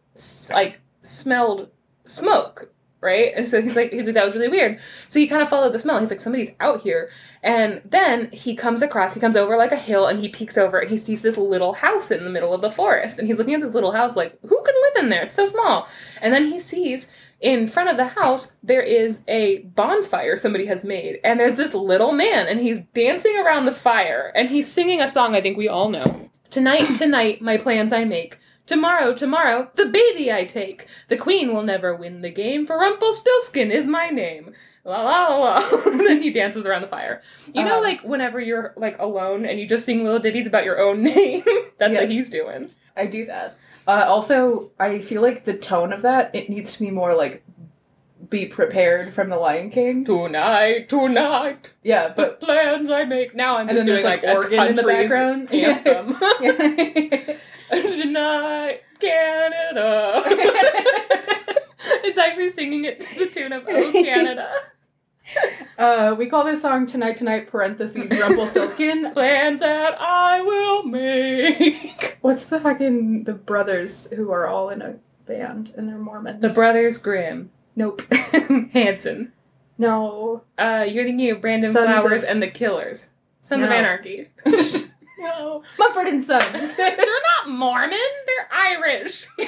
like smelled smoke right? And so he's like he's like that was really weird. So he kind of followed the smell. He's like somebody's out here. And then he comes across he comes over like a hill and he peeks over and he sees this little house in the middle of the forest. And he's looking at this little house like who can live in there? It's so small. And then he sees in front of the house there is a bonfire somebody has made and there's this little man and he's dancing around the fire and he's singing a song i think we all know. Tonight tonight my plans i make. Tomorrow tomorrow the baby i take. The queen will never win the game for rumpelstiltskin is my name. La la la la. Then he dances around the fire. You know Um, like whenever you're like alone and you just sing little ditties about your own name? That's what he's doing. I do that. Uh, also, I feel like the tone of that it needs to be more like "Be prepared" from The Lion King. tonight tonight Yeah, the but plans I make. Now I'm And then there's, doing like, like, a organ in the background. Anthem. Tonight, Canada. it's actually singing it to the tune of Oh Canada. uh, we call this song "Tonight Tonight" parentheses Rumpelstiltskin. Plans that I will make. What's the fucking the brothers who are all in a band and they're Mormons? The Brothers Grimm. Nope. Hanson. No. Uh, you're thinking of Brandon Sons Flowers of- and the Killers. Sons of Anarchy. no. Mumford and Sons. they're not Mormon. They're Irish. You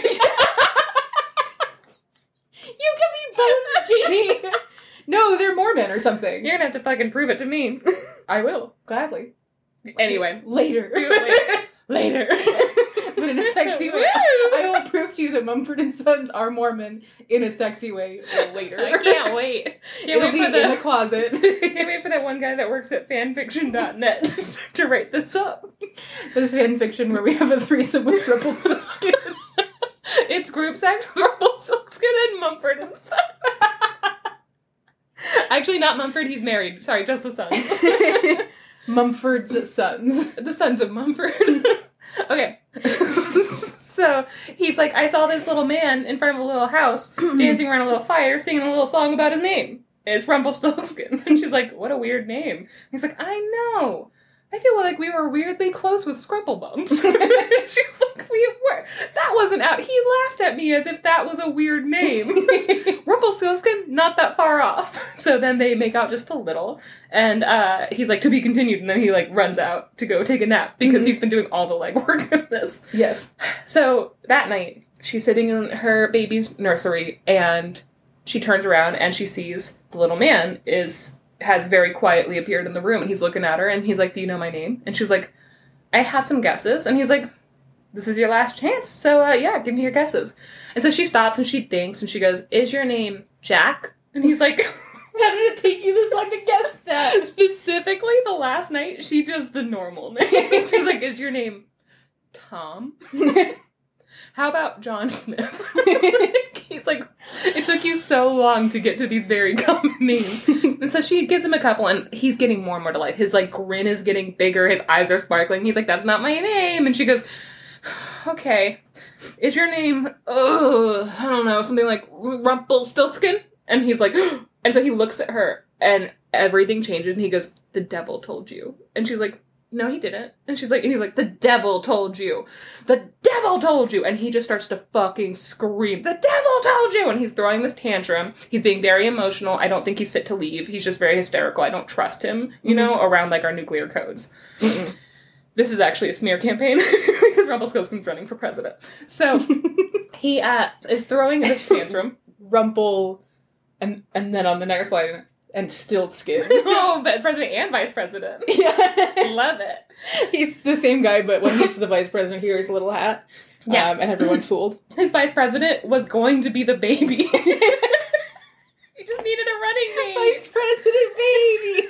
can be both, Janey. No, they're Mormon or something. You're gonna have to fucking prove it to me. I will gladly. anyway, Later. Later. but in a sexy way. I will prove to you that Mumford and Sons are Mormon in a sexy way later. I can't wait. Can't It'll wait be for the in a closet. Can't wait for that one guy that works at fanfiction.net to write this up. this fanfiction where we have a threesome with Rumpelstiltskin. It's group sex, Rumpelstiltskin, and Mumford and Sons. Actually, not Mumford. He's married. Sorry, just the sons. Mumford's sons. the sons of Mumford. okay. so he's like, I saw this little man in front of a little house dancing around a little fire, singing a little song about his name. It's Rumpelstiltskin. And she's like, what a weird name. He's like, I know. I feel like we were weirdly close with Scrumple Bumps. she was like, we were. That wasn't out. He laughed at me as if that was a weird name. Rumpelstiltskin, not that far off. So then they make out just a little, and uh, he's like, to be continued, and then he like runs out to go take a nap because Mhm. he's been doing all the legwork of this. yes. So that night, she's sitting in her baby's nursery, and she turns around and she sees the little man is has very quietly appeared in the room, and he's looking at her, and he's like, "Do you know my name?" And she's like, "I have some guesses," and he's like. This is your last chance, so uh, yeah, give me your guesses. And so she stops and she thinks and she goes, "Is your name Jack?" And he's like, How did it take you this long to guess that? Specifically, the last night, she does the normal name. She's like, Is your name Tom? How about John Smith? He's like, It took you so long to get to these very common names. And so she gives him a couple, and he's getting more and more delight. His like grin is getting bigger, his eyes are sparkling. He's like, That's not my name. And she goes, Okay. Is your name, ugh, I don't know, something like Rumpelstiltskin? And he's like, and so he looks at her and everything changes and he goes, The devil told you. And she's like, No, he didn't. And she's like, and he's like, The devil told you. The devil told you. And he just starts to fucking scream, The devil told you. And he's throwing this tantrum. He's being very emotional. I don't think he's fit to leave. He's just very hysterical. I don't trust him, you know, around like our nuclear codes. Mm-mm. This is actually a smear campaign because Rumpelstiltskin's running for president. So he uh, is throwing this tantrum. Rumple, and and then on the next line, and Stiltskin. oh, but president and vice president. yeah. Love it. He's the same guy, but when he's the vice president, he wears a little hat. Yeah. Um, and everyone's fooled. His vice president was going to be the baby. he just needed a running mate. Vice President baby.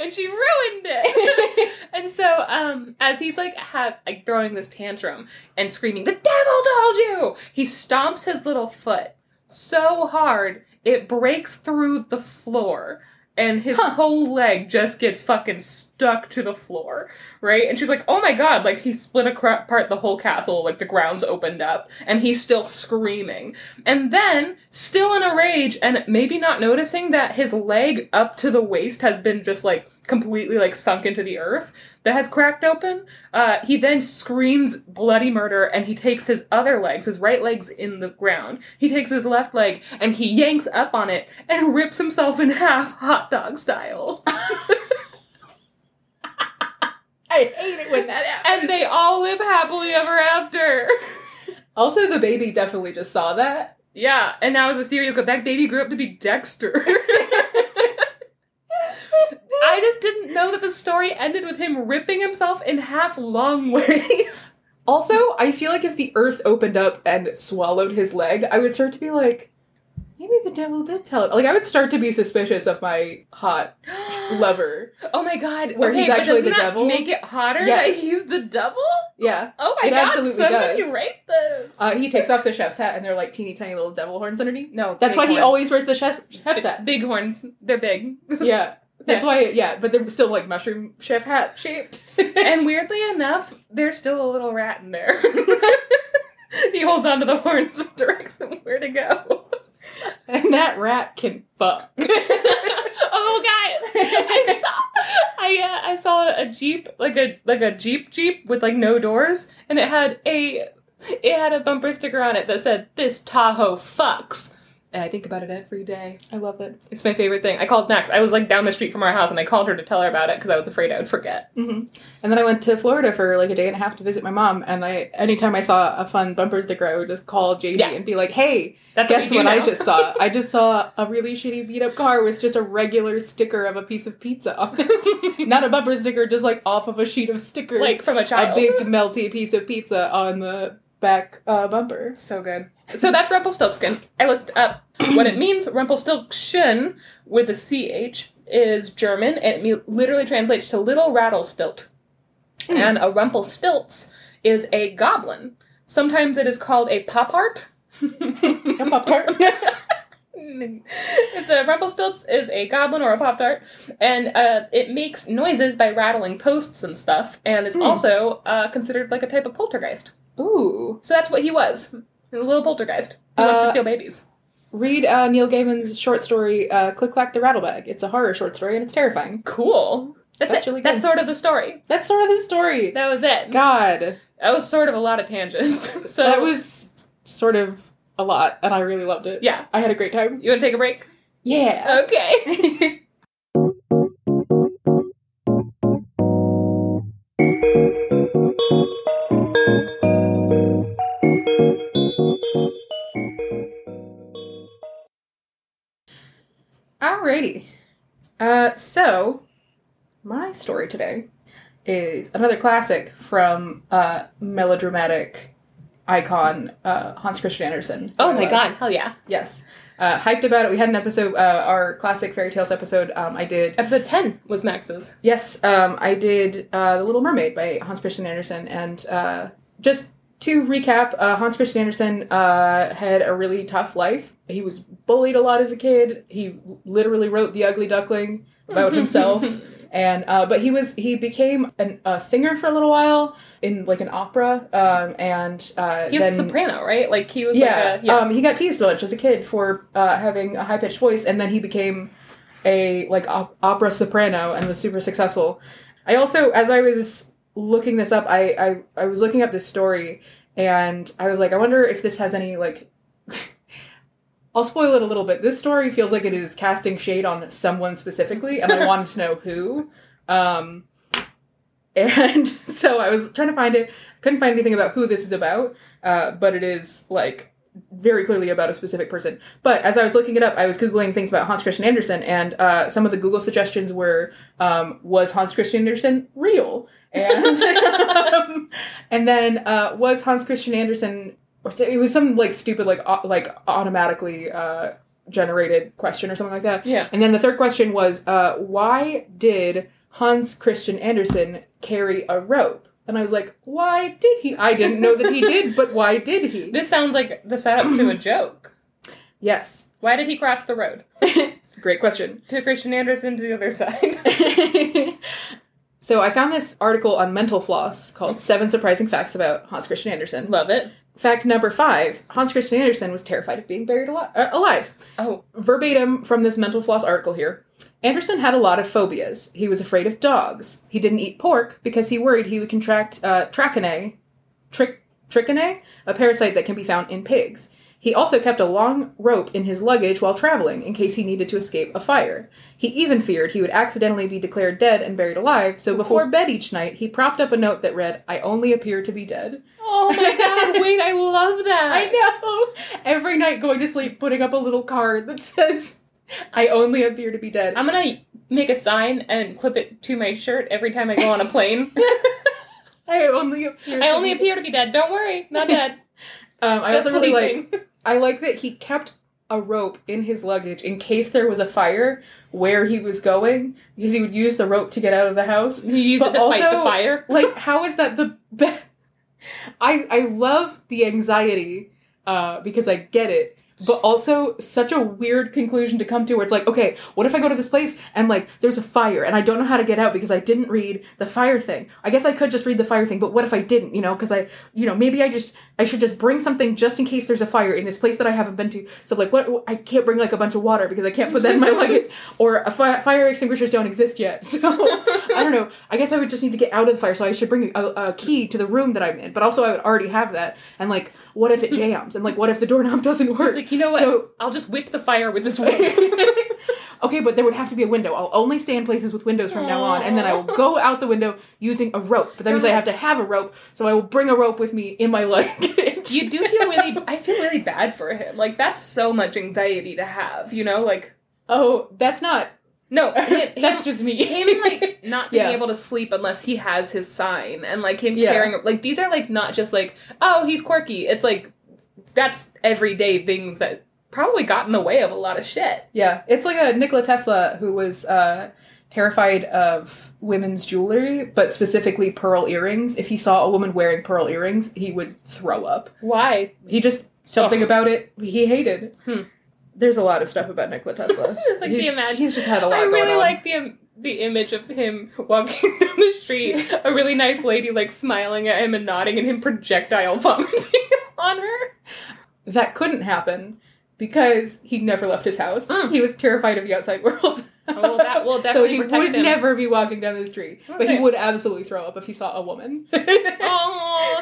and she ruined it. and so, um, as he's like, ha- like throwing this tantrum and screaming, "The devil told you!" He stomps his little foot so hard it breaks through the floor, and his Huh. whole leg just gets fucking stuck to the floor, right? And she's like, "Oh my god!" Like he split apart the whole castle, like the grounds opened up, and he's still screaming. And then, still in a rage, and maybe not noticing that his leg up to the waist has been just like completely like sunk into the earth that has cracked open. Uh, he then screams bloody murder and he takes his other legs, his right leg's in the ground. He takes his left leg and he yanks up on it and rips himself in half, hot dog style. I hate it when that happens. and they all live happily ever after. also, the baby definitely just saw that. Yeah, and now as a serial killer, that baby grew up to be Dexter. I just didn't know that the story ended with him ripping himself in half long ways. Also, I feel like if the earth opened up and swallowed his leg, I would start to be like, maybe the devil did tell it. Like, I would start to be suspicious of my hot lover. Oh my god! Where okay, he's actually the devil? Make it hotter Yes. that he's the devil. Yeah. Oh my It god! absolutely Somebody does. write this. Uh, he takes off the chef's hat and they're like teeny tiny little devil horns underneath. no, That's why he always wears the chef's, chef's hat. big horns. They're big. Yeah. That's Yeah. why, yeah, but they're still like mushroom chef hat shaped. and weirdly enough, there's still a little rat in there. he holds onto the horns and directs them where to go. And that rat can fuck. oh guys, I saw I uh, I saw a jeep like a like a jeep jeep with like no doors, and it had a it had a bumper sticker on it that said "This Tahoe fucks." And I think about it every day. I love it. It's my favorite thing. I called Max. I was like down the street from our house, and I called her to tell her about it because I was afraid I would forget. hmm And then I went to Florida for like a day and a half to visit my mom. And I, anytime I saw a fun bumper sticker, I would just call JD Yeah. and be like, "Hey, That's guess what, what I just saw? I just saw a really shitty beat up car with just a regular sticker of a piece of pizza on it. Not a bumper sticker, just like off of a sheet of stickers. like from a child. a big melty piece of pizza on the back uh, bumper. So good. So that's Rumpelstiltskin. I looked up what it means. Rumpelstiltskin with a CH is German and it literally translates to little rattlestilt. Hmm. And a Rumpelstilts is a goblin. Sometimes it is called a pop art. A Pop Tart. the Rumpelstilts is a goblin or a pop tart, and uh, it makes noises by rattling posts and stuff. And it's Hmm. also uh, considered like a type of poltergeist. Ooh. So that's what he was, a little poltergeist who wants to Uh, steal babies. Read uh, Neil Gaiman's short story, uh, Click Clack the Rattlebag. It's a horror short story and it's terrifying. Cool. That's, That's really That's sort of the story. That's sort of the story. That was it. God. That was sort of a lot of tangents. so that was sort of a lot, and I really loved it. yeah. I had a great time. You want to take a break? Yeah. Okay. Alrighty. Uh, so, my story today is another classic from uh, melodramatic icon uh, Hans Christian Andersen. oh my Uh, god. Hell yeah. Yes. Uh, hyped about it. We had an episode, uh, our classic fairy tales episode. Um, I did, Episode ten was Max's. yes, um, I did uh, The Little Mermaid by Hans Christian Andersen. And uh, just to recap, uh, Hans Christian Andersen uh, had a really tough life. He was bullied a lot as a kid. He literally wrote The Ugly Duckling about himself. and uh, but he was he became an, a singer for a little while in like an opera um, and uh, he was then, a soprano, right? Like he was yeah, like a yeah. Um, he got teased a bunch as a kid for uh, having a high pitched voice, and then he became a like op- opera soprano and was super successful. I also, as I was looking this up, I, I I was looking up this story, and I was like, I wonder if this has any like. I'll spoil it a little bit. This story feels like it is casting shade on someone specifically, and I wanted to know who. Um, and so I was trying to find it. Couldn't find anything about who this is about, uh, but it is like very clearly about a specific person. But as I was looking it up, I was googling things about Hans Christian Andersen, and uh, some of the Google suggestions were, um, "Was Hans Christian Andersen real?" and um, and then uh, was Hans Christian Andersen? It was some like stupid like au- like automatically uh, generated question or something like that. yeah. And then the third question was, uh, why did Hans Christian Andersen carry a rope? And I was like, why did he? I didn't know that he did, but why did he? This sounds like the setup to a joke. Yes. Why did he cross the road? Great question. To Christian Andersen to the other side. so I found this article on Mental Floss called Seven Surprising Facts About Hans Christian Andersen. Love it. Fact number five Hans Christian Andersen was terrified of being buried ali- uh, alive. Oh, verbatim from this mental floss article here. Andersen had a lot of phobias. He was afraid of dogs. He didn't eat pork because he worried he would contract uh, trachinae, tric- trichinae, a parasite that can be found in pigs. He also kept a long rope in his luggage while traveling in case he needed to escape a fire. He even feared he would accidentally be declared dead and buried alive, so before bed each night, he propped up a note that read, I only appear to be dead. oh my god! Wait, I love that. I know. Every night going to sleep, putting up a little card that says, I only appear to be dead. I'm gonna make a sign and clip it to my shirt every time I go on a plane. I only appear I to only be appear to be dead. Don't worry, not dead. Um, I Just also really like. I like that he kept a rope in his luggage in case there was a fire where he was going because he would use the rope to get out of the house. He used But it to fight the fire. Like, how is that the best? I I love the anxiety uh, because I get it, but also such a weird conclusion to come to where it's like, okay, what if I go to this place and like there's a fire and I don't know how to get out because I didn't read the fire thing. I guess I could just read the fire thing, but what if I didn't? You know, because I, you know, maybe I just I should just bring something just in case there's a fire in this place that I haven't been to. So like, what I can't bring like a bunch of water because I can't put that in my luggage, or a fi- fire extinguishers don't exist yet. So I don't know. I guess I would just need to get out of the fire, so I should bring a, a key to the room that I'm in. But also, I would already have that. And like, what if it jams? And like, what if the doorknob doesn't work? It's like, you know what? So I'll just whip the fire with this whip. okay, but there would have to be a window. I'll only stay in places with windows from now on, and then I will go out the window using a rope. But that means I have to have a rope, so I will bring a rope with me in my luggage. You do feel really I feel really bad for him. Like that's so much anxiety to have, you know? Like Oh, that's not. no, him, that's him, just me. him like not being Yeah. able to sleep unless he has his sign and like him Yeah. caring like these are like not just like oh he's quirky it's like that's everyday things that probably got in the way of a lot of shit Yeah, it's like a Nikola Tesla who was uh, terrified of women's jewelry, but specifically pearl earrings. If he saw a woman wearing pearl earrings, he would throw up. why He just something Ugh. about it he hated. Hmm. There's a lot of stuff about Nikola Tesla. Just like the he's, imag- he's just had a lot I really like the the image of him walking down the street a really nice lady like smiling at him and nodding and him projectile vomiting on her that couldn't happen because he never left his house. Mm. He was terrified of the outside world. Oh, that will so he protect would him. never be walking down the street, but he would absolutely throw up if he saw a woman. Oh,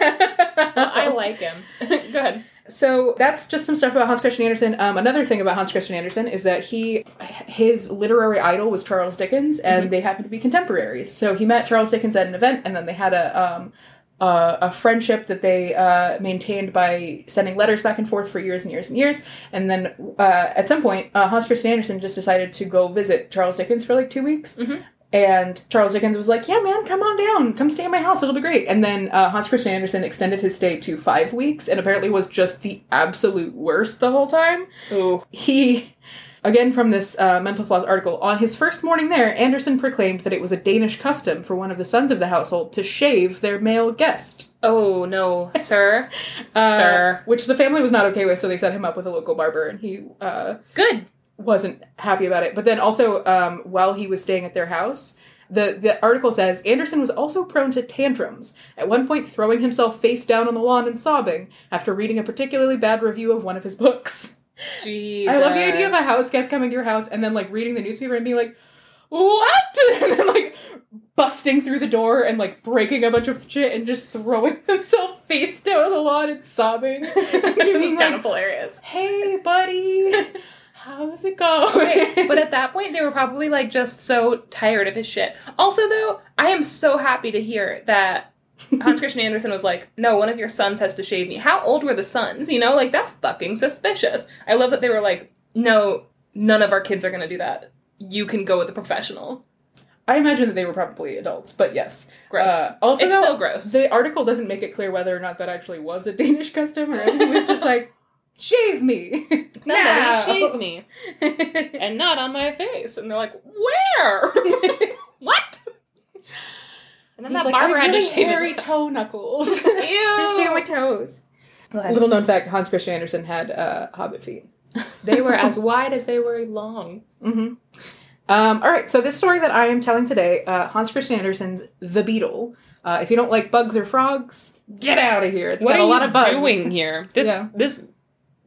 I like him. Go ahead. So that's just some stuff about Hans Christian Andersen. Um, another thing about Hans Christian Andersen is that he, his literary idol was Charles Dickens, and Mm-hmm. they happened to be contemporaries. So he met Charles Dickens at an event, and then they had a um, uh, a friendship that they uh, maintained by sending letters back and forth for years and years and years. And then uh, at some point, uh, Hans Christian Andersen just decided to go visit Charles Dickens for like two weeks. Mhm. And Charles Dickens was like, "Yeah, man, come on down, come stay at my house. It'll be great." And then uh, Hans Christian Andersen extended his stay to five weeks, and apparently was just the absolute worst the whole time. Ooh. He, again from this uh, Mental Floss article, on his first morning there, Andersen proclaimed that it was a Danish custom for one of the sons of the household to shave their male guest. Oh no, sir. Uh, Sir. Which the family was not okay with, so they set him up with a local barber, and he uh, Good. wasn't happy about it. But then also, um, while he was staying at their house, the, the article says Andersen was also prone to tantrums, at one point throwing himself face down on the lawn and sobbing after reading a particularly bad review of one of his books. Jesus. I love the idea of a house guest coming to your house and then like reading the newspaper and being like, "What?" and then like busting through the door and like breaking a bunch of shit and just throwing himself face down on the lawn and sobbing. and This being kind of hilarious. "Hey, buddy, how's it going?" Okay, but at that point, they were probably like just so tired of his shit. Also, though, I am so happy to hear that Hans Christian Andersen was like, "No, one of your sons has to shave me." How old were the sons? You know, like that's fucking suspicious. I love that they were like, "No, none of our kids are gonna do that. You can go with a professional." I imagine that they were probably adults, but yes. Gross. Uh, also, it's though, still gross. The article doesn't make it clear whether or not that actually was a Danish custom or if it was just like, shave me. Somebody now." shave me, and not on my face. And they're like, "Where? what?" And then He's that like, barber I had really to shave hairy toe knuckles. Ew. Just shave my toes. Little known fact: Hans Christian Andersen had uh, hobbit feet. They were as wide as they were long. hmm Um, all right, so this story that I am telling today, uh, Hans Christian Andersen's *The Beetle*. Uh, if you don't like bugs or frogs, get out of here. It's what got a lot of bugs. doing here? This Yeah. this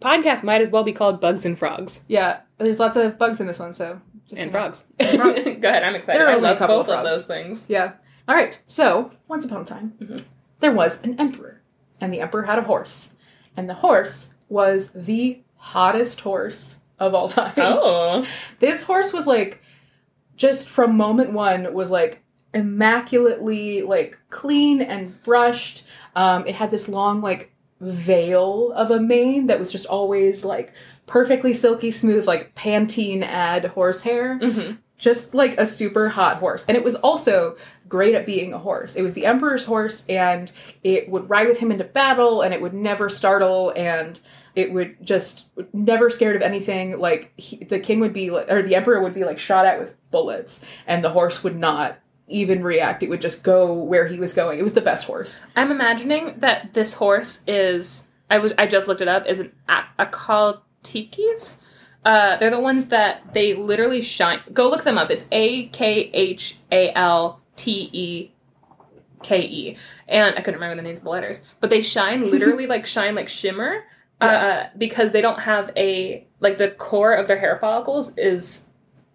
podcast might as well be called Bugs and Frogs Yeah, there's lots of bugs in this one, so just and you know. frogs. And frogs. Go ahead, I'm excited. There are I only a love couple both of of, those things. Yeah. All right. So once upon a time, Mhm. there was an emperor, and the emperor had a horse, and the horse was the hottest horse of all time. Oh, This horse was like, just from moment one, was like immaculately like clean and brushed. Um, it had this long like veil of a mane that was just always like perfectly silky smooth, like Pantene ad horsehair hmm just like a super hot horse. And it was also great at being a horse. It was the emperor's horse, and it would ride with him into battle, and it would never startle, and it would just never scared of anything. Like he, the king would be, or the emperor would be like shot at with bullets, and the horse would not even react. It would just go where he was going. It was the best horse. I'm imagining that this horse is. I was. I just looked it up. Is an a- Akhal-Tekes. Uh, they're the ones that they literally shine. Go look them up. It's A K H A L T E K E, and I couldn't remember the names of the letters, but they shine literally like shine like shimmer, uh, because they don't have a like the core of their hair follicles is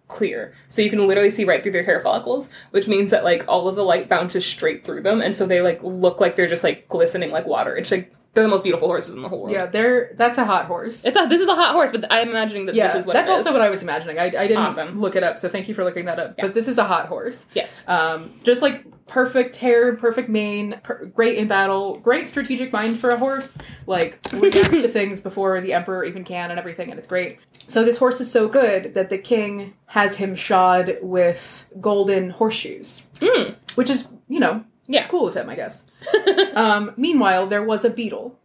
clear, so you can literally see right through their hair follicles, which means that like all of the light bounces straight through them, and so they like look like they're just like glistening like water. It's like they're the most beautiful horses in the whole world. Yeah, they're that's a hot horse. It's a, this is a hot horse, but I'm imagining that yeah, this is what that's also what I was imagining. I, I didn't Awesome. look it up, so thank you for looking that up. Yeah. But this is a hot horse. yes. Um, just like perfect hair, perfect mane, per- great in battle, great strategic mind for a horse. Like reacts to things before the emperor even can, and everything, and it's great. So this horse is so good that the king has him shod with golden horseshoes, Mm. which is you know Yeah. cool with him, I guess. Um, meanwhile, there was a beetle.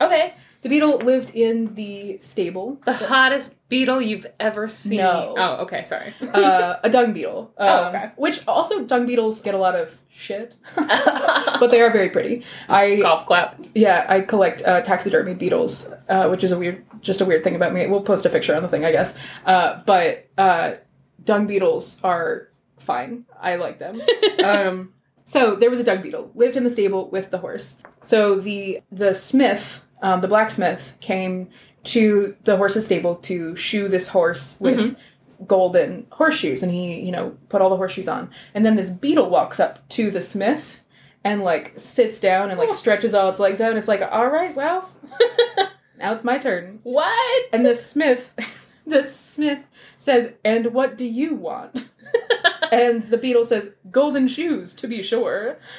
okay. The beetle lived in the stable. The hottest beetle you've ever seen. No. Oh, okay. Sorry. uh, a dung beetle. Oh, um, okay. Which also dung beetles get a lot of shit, but they are very pretty. I Golf clap. yeah, I collect uh, taxidermy beetles, uh, which is a weird, just a weird thing about me. We'll post a picture on the thing, I guess. Uh, but uh, dung beetles are fine. I like them. um, so there was a dung beetle lived in the stable with the horse. So the the smith, um, the blacksmith, came to the horse's stable to shoe this horse with golden horseshoes, and he you know put all the horseshoes on, and then this beetle walks up to the smith and like sits down and like stretches all its legs out. And it's like, all right, well, now it's my turn. what? And the smith, the smith says, "And what do you want?" And the beetle says, "Golden shoes, to be sure."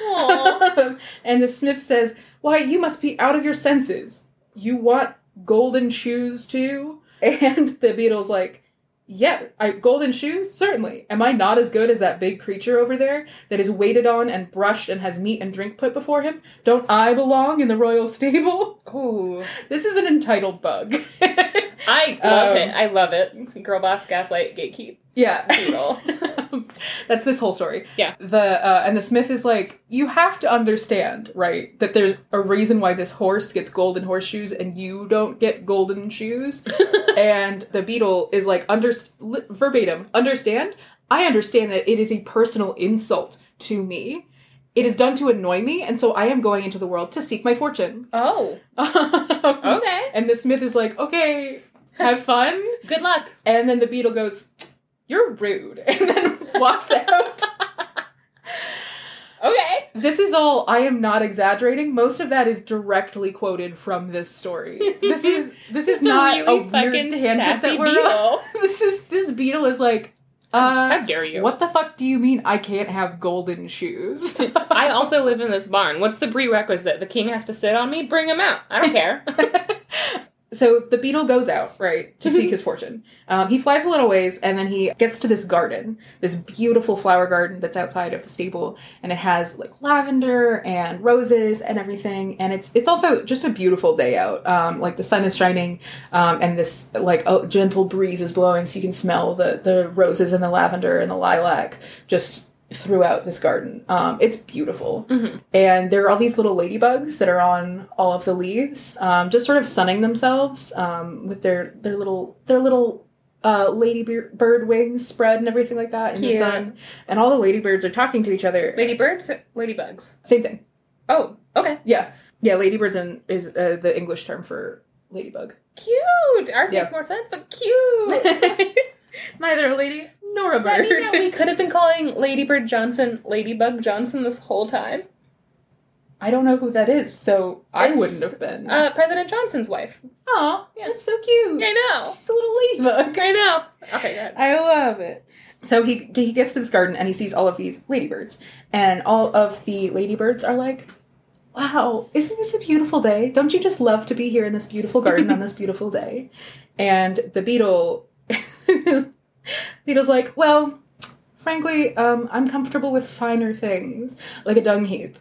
And the smith says, "Why, you must be out of your senses. You want golden shoes too?" And the beetle's like, "Yeah, I, golden shoes, certainly. Am I not as good as that big creature over there that is waited on and brushed and has meat and drink put before him? Don't I belong in the royal stable?" Ooh. This is an entitled bug. I love Um, it. I love it. Girl boss, gaslight, gatekeep. Yeah. Beetle. That's this whole story. Yeah. The uh, and the smith is like, you have to understand, right, that there's a reason why this horse gets golden horseshoes and you don't get golden shoes. and the beetle is like, under verbatim, understand? I understand that it is a personal insult to me. It is done to annoy me, and so I am going into the world to seek my fortune. oh. Okay. And the smith is like, okay, have fun. Good luck. And then the beetle goes, You're rude. And then walks out. Okay. This is all, I am not exaggerating. Most of that is directly quoted from this story. This is this is a not a, really weird fucking tangent that we're on. This is this beetle is like, How uh dare you? what the fuck do you mean I can't have golden shoes? I also live in this barn. What's the prerequisite? The king has to sit on me? Bring him out. I don't care. So the beetle goes out right to seek his fortune. Um, he flies a little ways and then he gets to this garden this beautiful flower garden that's outside of the stable and it has like lavender and roses and everything and it's it's also just a beautiful day out. Um, like the sun is shining um, and this like a gentle breeze is blowing so you can smell the the roses and the lavender and the lilac just throughout this garden um, it's beautiful Mhm. and there are all these little ladybugs that are on all of the leaves, um, just sort of sunning themselves um, with their their little their little uh, ladybird wings spread and everything like that in the sun. And all the ladybirds are talking to each other. Ladybirds? Ladybugs. Same thing. Oh, okay. Yeah, yeah. Ladybirds in, is uh, the English term for ladybug. Cute. Ours Yeah. makes more sense, but cute. Neither a lady nor a Does that bird. mean that we could have been calling Lady Bird Johnson Ladybug Johnson this whole time? I don't know who that is, so I It's, wouldn't have been. Uh, President Johnson's wife. Oh, yeah. that's so cute. I know. She's a little ladybug. I know. Okay, good. I love it. So he he gets to this garden and he sees all of these ladybirds, and all of the ladybirds are like, "Wow, isn't this a beautiful day? Don't you just love to be here in this beautiful garden on this beautiful day?" And the beetle, beetle's like, "Well, frankly, um, I'm comfortable with finer things, like a dung heap."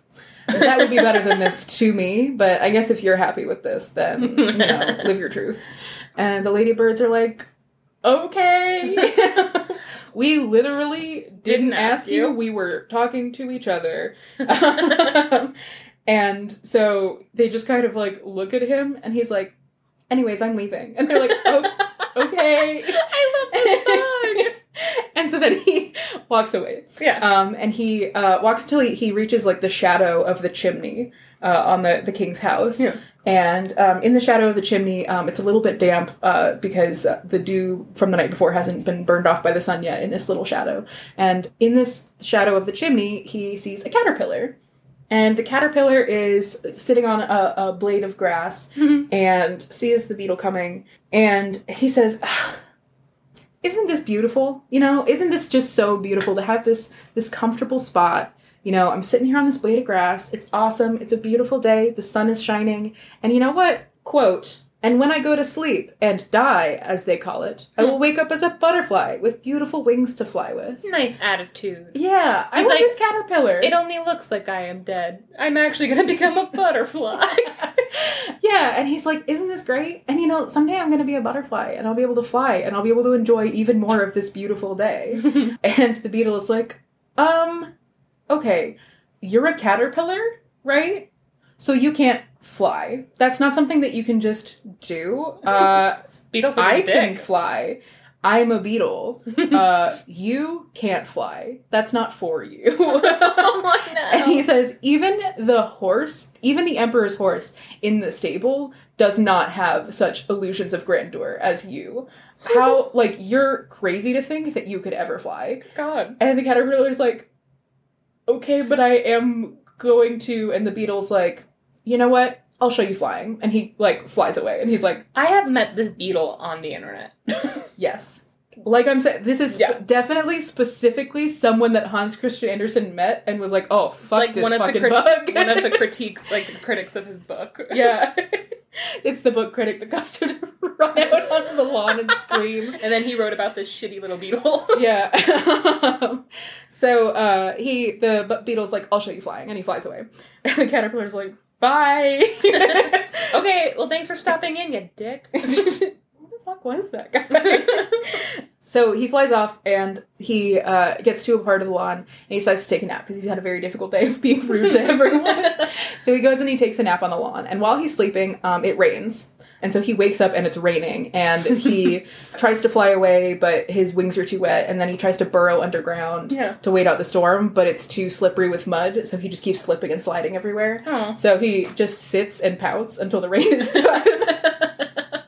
that would be better than this to me, but I guess if you're happy with this, then you know, live your truth. And the ladybirds are like, okay. we literally didn't, Didn't ask, ask you. you. We were talking to each other. and so they just kind of like look at him and he's like, anyways, I'm leaving. And they're like, oh, okay. I love this and so then he walks away. Yeah. Um, and he uh, walks until he, he reaches like the shadow of the chimney uh, on the, the king's house. Yeah. And um, in the shadow of the chimney, um, it's a little bit damp uh, because the dew from the night before hasn't been burned off by the sun yet in this little shadow. And in this shadow of the chimney, he sees a caterpillar. And the caterpillar is sitting on a, a blade of grass and sees the beetle coming. And he says, "Ah, isn't this beautiful? You know isn't this just so beautiful to have this this comfortable spot? You know i'm sitting here on this blade of grass. It's awesome. It's a beautiful day. The sun is shining. And you know what? Quote and when i go to sleep and die as they call it i will wake up as a butterfly with beautiful wings to fly with Nice attitude. yeah i He's like, this caterpillar It only looks like I am dead. I'm actually gonna become a butterfly. yeah, and he's like, "Isn't this great?" And you know, someday I'm going to be a butterfly, and I'll be able to fly, and I'll be able to enjoy even more of this beautiful day. and the beetle is like, "Um, okay, you're a caterpillar, right? So you can't fly. That's not something that you can just do. Uh, Beetle's I can fly." I'm a beetle. Uh, you can't fly. That's not for you. oh my no. And he says, even the horse, even the emperor's horse in the stable does not have such illusions of grandeur as you. How, like, you're crazy to think that you could ever fly. God. And the caterpillar's like, okay, but I am going to. And the beetle's like, you know what? I'll show you flying. And he, like, flies away. And he's like, I have met this beetle on the internet. yes. Like I'm saying, this is Yeah. definitely specifically someone that Hans Christian Andersen met and was like, "Oh, fuck like this one of the fucking crit- bug." one of the critiques, like the critics of his book. Yeah. it's the book critic that him to run out onto the lawn and scream. And then he wrote about this shitty little beetle. Yeah. so uh, he, the beetle's like, I'll show you flying. And he flies away. And the caterpillar's like, bye. okay, well thanks for stopping in, you dick. what the fuck was that guy? so he flies off and he uh, gets to a part of the lawn and he decides to take a nap because he's had a very difficult day of being rude to everyone. so he goes and he takes a nap on the lawn. And while he's sleeping, um, it rains. And so he wakes up and it's raining and he tries to fly away, but his wings are too wet. And then he tries to burrow underground Yeah. to wait out the storm, but it's too slippery with mud. So he just keeps slipping and sliding everywhere. Oh. So he just sits and pouts until the rain is done.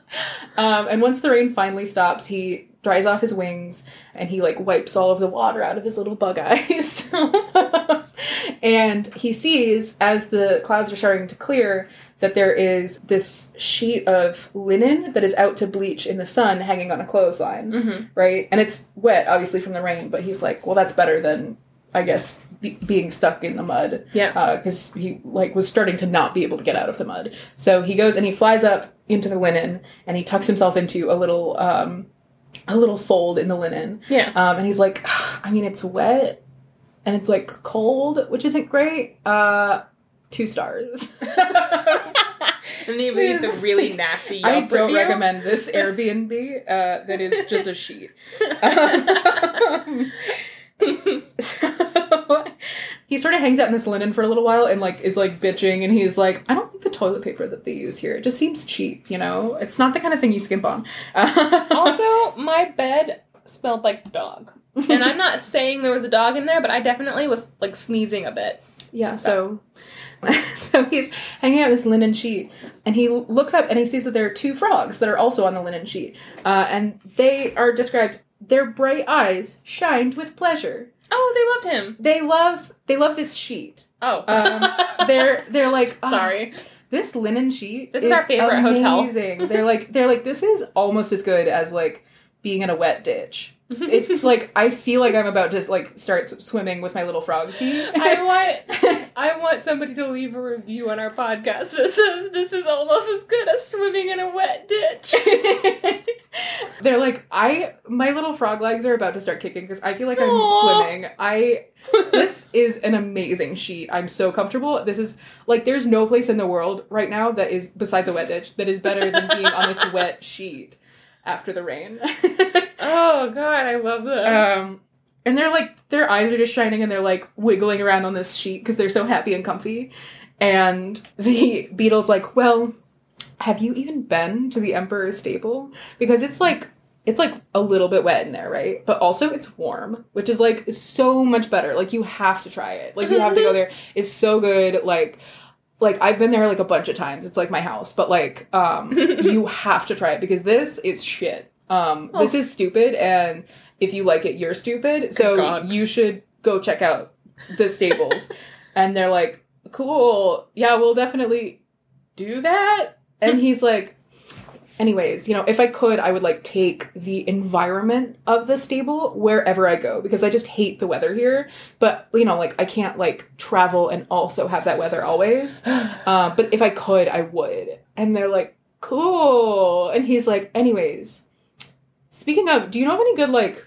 Um, and once the rain finally stops, he dries off his wings and he like wipes all of the water out of his little bug eyes. and he sees as the clouds are starting to clear that there is this sheet of linen that is out to bleach in the sun hanging on a clothesline, hmm right? And it's wet obviously from the rain, but he's like, well that's better than I guess be- being stuck in the mud Yeah. because he like was starting to not be able to get out of the mud. So he goes and he flies up into the linen and he tucks himself into a little um, a little fold in the linen. Yeah. Um, and he's like, I mean, it's wet and it's like cold, which isn't great. Uh, two stars. and he leaves a really nasty I don't review. recommend this Airbnb. Uh, that is just a sheet. Um, so he sort of hangs out in this linen for a little while and like is like bitching and he's like i don't like the toilet paper that they use here it just seems cheap you know it's not the kind of thing you skimp on also, my bed smelled like dog. And I'm not saying there was a dog in there, but I definitely was like sneezing a bit. yeah so so he's hanging out this linen sheet and he looks up and he sees that there are two frogs that are also on the linen sheet uh, and they are described their bright eyes shined with pleasure Oh, they loved him. they love they love this sheet Oh. um, they're they're like "Ah, Sorry. this linen sheet This is our favorite hotel." amazing. they're like they're like this is almost as good as like being in a wet ditch it like i feel like i'm about to like start swimming with my little frog feet I want I want somebody to leave a review on our podcast. That says this is almost as good as swimming in a wet ditch. they're like i my little frog legs are about to start kicking because i feel like i'm Aw. swimming. I this is an amazing sheet. I'm so comfortable. This is like there's no place in the world right now that is besides a wet ditch that is better than being on this wet sheet after the rain oh god, I love them. um and they're like their eyes are just shining and they're like wiggling around on this sheet because they're so happy and comfy and the beetle's like well have you even been to the emperor's stable because it's like it's like a little bit wet in there, right? But also it's warm, which is like so much better. Like you have to try it. Like you have to go there. It's so good. Like like I've been there like a bunch of times. It's like my house, but like um you have to try it because this is shit. Um this is stupid and if you like it, you're stupid. So God. you should go check out the stables. and they're like, "Cool. Yeah, we'll definitely do that." And he's like, anyways, you know, if I could, I would like take the environment of the stable wherever I go because I just hate the weather here. But you know, like I can't like travel and also have that weather always. Uh, but if I could, I would. And they're like, cool. And he's like, anyways, speaking of, do you know of any good like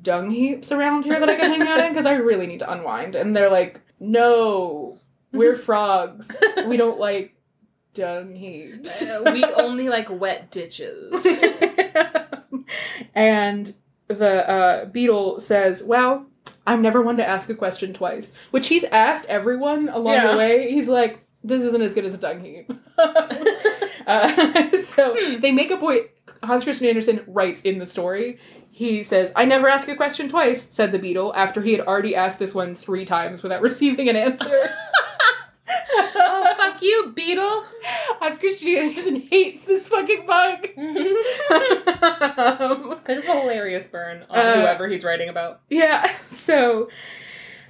dung heaps around here that I can hang out in? Because I really need to unwind. And they're like, no, we're frogs. We don't like dung heaps. Uh, we only like wet ditches. and the uh, beetle says, Well, I'm never one to ask a question twice, which he's asked everyone along Yeah. the way. He's like, This isn't as good as a dung heap. uh, so they make a point. Hans Christian Andersen writes in the story. He says, I never ask a question twice, said the beetle, after he had already asked this one three times without receiving an answer. oh, fuck you, beetle. Hans Christian Andersen hates this fucking bug. Um, This is a hilarious burn on Uh, whoever he's writing about. Yeah. So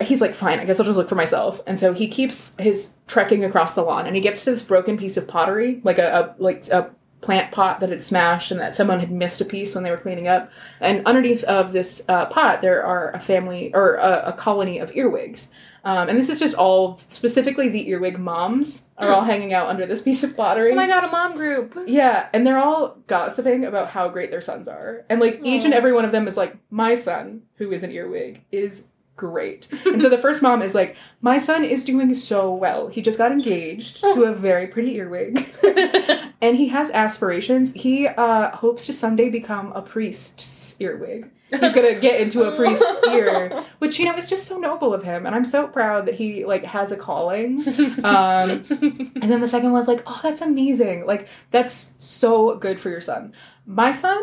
he's like, fine, I guess I'll just look for myself. And so he keeps his trekking across the lawn and he gets to this broken piece of pottery, like a, a like a plant pot that had smashed and that someone had missed a piece when they were cleaning up. And underneath of this uh, pot, there are a family or a, a colony of earwigs. Um, and this is just all specifically the earwig moms are all hanging out under this piece of pottery. Oh my god, a mom group. Yeah, and they're all gossiping about how great their sons are. And like each and every one of them is like, my son, who is an earwig, is great. and so the first mom is like, my son is doing so well. He just got engaged to a very pretty earwig. and he has aspirations. He uh, hopes to someday become a priest's earwig. He's gonna get into a priest's ear, which you know is just so noble of him, and I'm so proud that he like has a calling. Um, and then the second one's like, oh, that's amazing. Like, that's so good for your son. My son,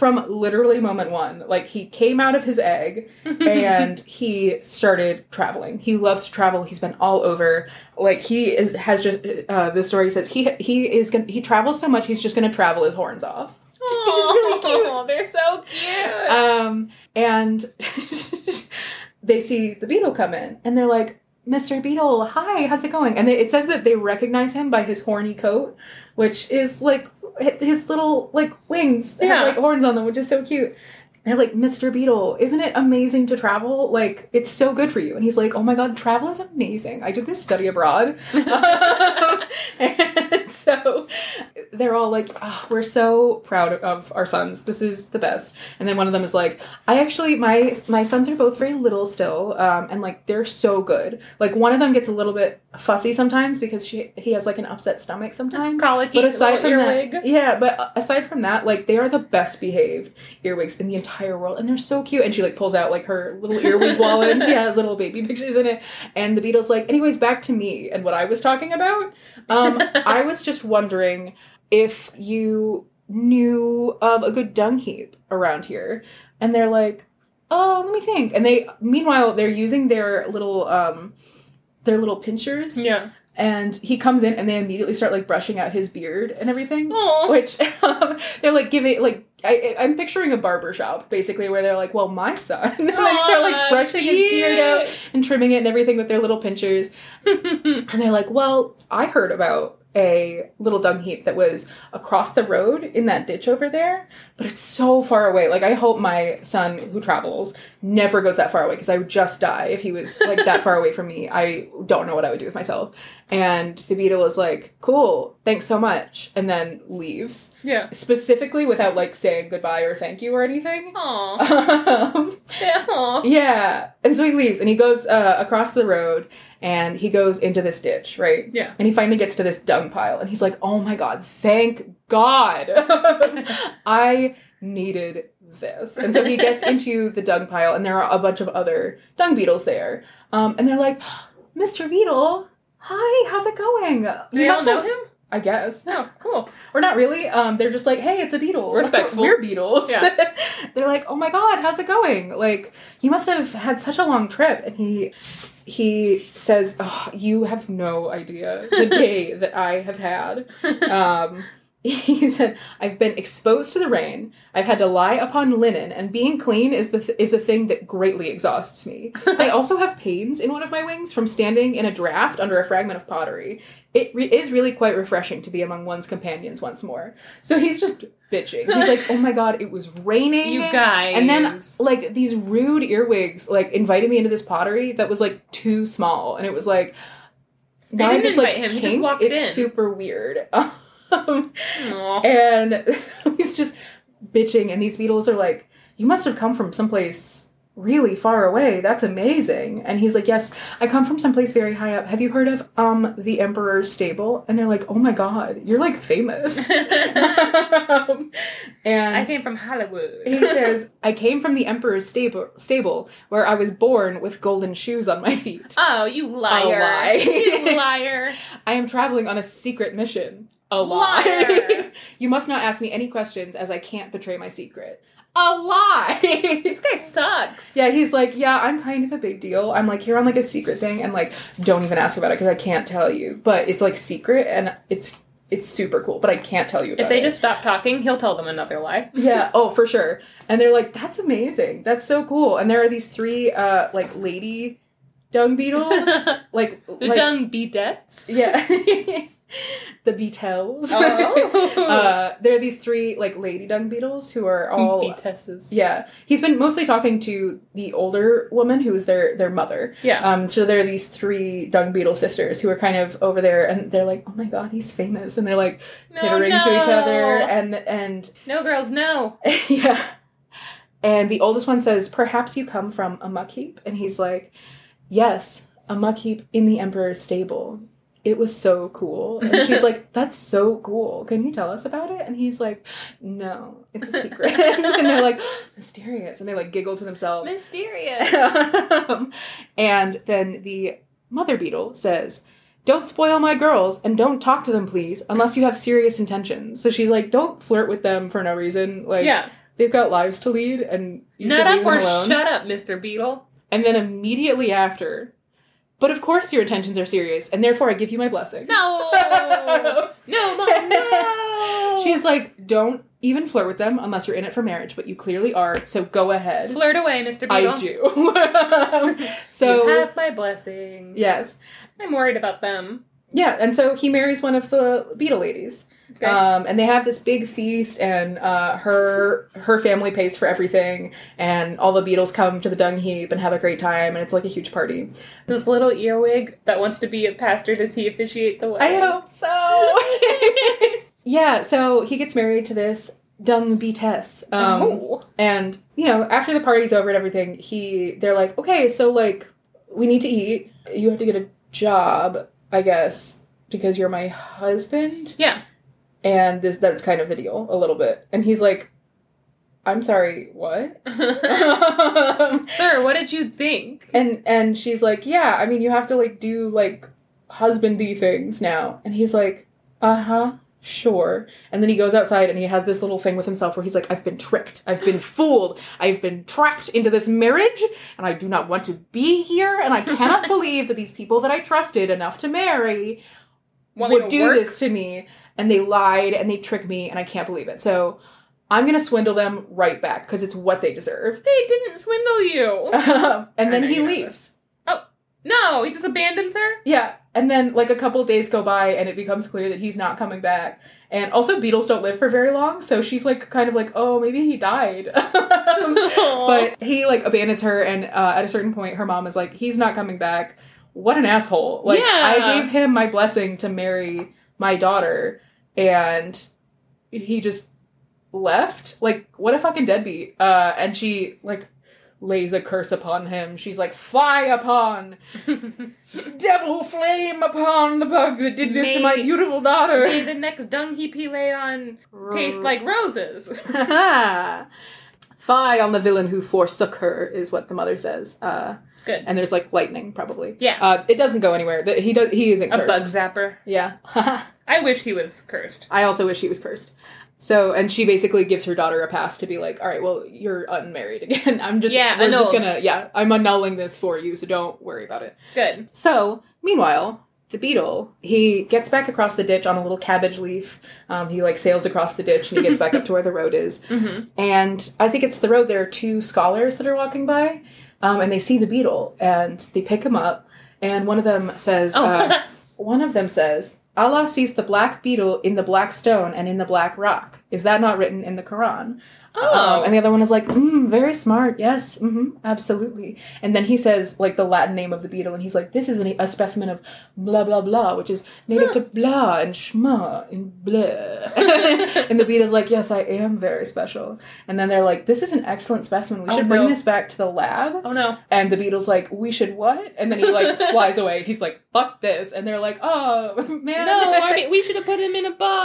from literally moment one, like, he came out of his egg and he started traveling. He loves to travel. He's been all over. Like, he is, has just, uh, the story says he, he is gonna, he travels so much, he's just gonna travel his horns off. really cute. They're so cute. Um, and they see the beetle come in and they're like, Mr. Beetle, hi, how's it going? And they, it says that they recognize him by his horny coat, which is like his little like wings that Yeah. have like horns on them, which is so cute. They're like, Mr. Beetle, isn't it amazing to travel? Like, it's so good for you. And he's like, Oh my god, travel is amazing. I did this study abroad. and so they're all like, oh, we're so proud of our sons. This is the best. And then one of them is like, I actually my my sons are both very little still, um, and like they're so good. Like one of them gets a little bit fussy sometimes because she he has like an upset stomach sometimes. Colicky But aside from earwig. that, yeah, but aside from that, like they are the best behaved earwigs in the entire world, and they're so cute. And she like pulls out like her little earwig wallet, and she has little baby pictures in it. And the beetle's like, anyways, back to me and what I was talking about. Um, I was just wondering if you knew of a good dung heap around here, and they're like, oh, let me think. And they, meanwhile, they're using their little um, their little pinchers Yeah. And he comes in and they immediately start like brushing out his beard and everything. Aw. which um, they're like giving like I, I'm picturing a barber shop basically where they're like, well, my son, and they start like brushing his beard out and trimming it and everything with their little pinchers, and they're like, well, I heard about a little dung heap that was across the road in that ditch over there, but it's so far away. Like, I hope my son who travels never goes that far away because I would just die if he was like that far away from me. I don't know what I would do with myself. And the beetle is like, cool, thanks so much, and then leaves yeah. specifically without like saying goodbye or thank you or anything. Aw. um, Aw. yeah, and so he leaves and he goes uh, across the road and he goes into this ditch, right? Yeah. And he finally gets to this dung pile and he's like, "Oh my god, thank God, I needed this." And so he gets into the dung pile and there are a bunch of other dung beetles there, um, and they're like, "Mr. Beetle." Hi, how's it going? You Do they all know him? I guess. Oh, cool. Or not really. Um, they're just like, hey, it's a beetle. Respectful. We're beetles. Yeah. they're like, oh my god, how's it going? Like, you must have had such a long trip. And he he says, oh, you have no idea the day that I have had. Um, he said, "I've been exposed to the rain. I've had to lie upon linen, and being clean is the th- is a thing that greatly exhausts me. I also have pains in one of my wings from standing in a draft under a fragment of pottery. It re- is really quite refreshing to be among one's companions once more." So he's just bitching. He's like, "Oh my god, it was raining." you guys. And then like these rude earwigs like invited me into this pottery that was like too small, and it was like now I just like him, kink. it's in. super weird. Um, and he's just bitching, and these beetles are like, "You must have come from someplace really far away. That's amazing." And he's like, "Yes, I come from someplace very high up. Have you heard of um the Emperor's Stable?" And they're like, "Oh my god, you're like famous." um, and I came from Hollywood. he says, "I came from the Emperor's stable, stable where I was born with golden shoes on my feet. "Oh, you liar! lie. you liar! I am traveling on a secret mission." A lie. Liar. you must not ask me any questions, as I can't betray my secret. A lie. This guy sucks." yeah, he's like, yeah, I'm kind of a big deal. I'm like here on like a secret thing, and like, don't even ask about it because I can't tell you. But it's like secret, and it's it's super cool. But I can't tell you about If they it. just stop talking, he'll tell them another lie. yeah oh for sure and they're like that's amazing that's so cool and there are these three uh like lady dung beetles like like dung beadettes. yeah the beetles Oh. uh there are these three like lady dung beetles who are all Beatesses. yeah he's been mostly talking to the older woman who is their their mother Yeah. um so there are these three dung beetle sisters who are kind of over there and they're like oh my god he's famous and they're like No, tittering to each other and and No girls, no. yeah. And the oldest one says, Perhaps you come from a muck heap? And he's like, Yes, a muck heap in the Emperor's stable. It was so cool. And she's like, That's so cool. Can you tell us about it? And he's like, No, it's a secret. and they're like, Mysterious. And they like giggle to themselves. Mysterious. Um, and then the mother beetle says, Don't spoil my girls and don't talk to them, please, unless you have serious intentions. So she's like, Don't flirt with them for no reason. Like, yeah. they've got lives to lead and you Nut should leave them alone. shut up, Mr. Beetle. and then immediately after, but of course your intentions are serious, and therefore I give you my blessing. No. no, mom, no. She's like, don't even flirt with them unless you're in it for marriage, but you clearly are, so go ahead. Flirt away, Mr. Beetle. I do. so you have my blessing. yes. I'm worried about them. Yeah, and so he marries one of the beetle ladies. Okay. Um, and they have this big feast, and uh, her her family pays for everything, and all the beetles come to the dung heap and have a great time, and it's like a huge party. this little earwig that wants to be a pastor, does he officiate the wedding? I hope so. yeah, so he gets married to this dung beetess, um, oh. and you know after the party's over and everything, he they're like, okay, so like we need to eat. You have to get a job, I guess, because you're my husband. Yeah. And this that's kind of the deal a little bit. And he's like i'm sorry what? Sir, what did you think? and and she's like yeah i mean you have to like do like husbandy things now. And he's like uh-huh sure. And then he goes outside and he has this little thing with himself where he's like i've been tricked. I've been fooled. I've been trapped into this marriage and i do not want to be here and i cannot believe that these people that i trusted enough to marry would to do work? this to me and they lied and they tricked me and I can't believe it. So I'm gonna swindle them right back because it's what they deserve. They didn't swindle you. and then he leaves. Oh. No, he just abandons her. Yeah. And then like a couple days go by and it becomes clear that he's not coming back. And also beetles don't live for very long, so she's like kind of like, oh, maybe he died. but he like abandons her and uh, at a certain point her mom is like, he's not coming back. What an asshole. Like Yeah. I gave him my blessing to marry my daughter and he just left. Like what a fucking deadbeat. Uh and she like lays a curse upon him. She's like, fly upon devil flame upon the bug that did this to my May- beautiful May daughter. the next dung heap he lay on taste like roses. Fie on the villain who forsook her, is what the mother says. Uh, Good. and there's like lightning, probably. Yeah. Uh, it doesn't go anywhere. He does. He isn't A bug zapper. Yeah. I wish he was cursed. I also wish he was cursed. So, and she basically gives her daughter a pass to be like, all right, well, you're unmarried again. I'm just, Yeah, we're just gonna, yeah, I'm annulling this for you, so don't worry about it. Good. So, meanwhile, the beetle, he gets back across the ditch on a little cabbage leaf. Um, he like sails across the ditch and he gets back up to where the road is. Mm-hmm. And as he gets to the road, there are two scholars that are walking by, um, and they see the beetle and they pick him up. And one of them says, Oh. uh, one of them says, Allah sees the black beetle in the black stone and in the black rock. Is that not written in the Quran? Oh. Um, and the other one is like, mm, very smart. Yes, hmm absolutely. And then he says like the Latin name of the beetle, and he's like, this is an, a specimen of blah blah blah, which is native to blah and shma and blah. and the beetle's like, yes, I am very special. And then they're like, this is an excellent specimen. We Oh, should bring no. this back to the lab. oh no. And the beetle's like, we should what? And then he like flies away. He's like, fuck this. And they're like, oh man. No, Army, we should have put him in a box.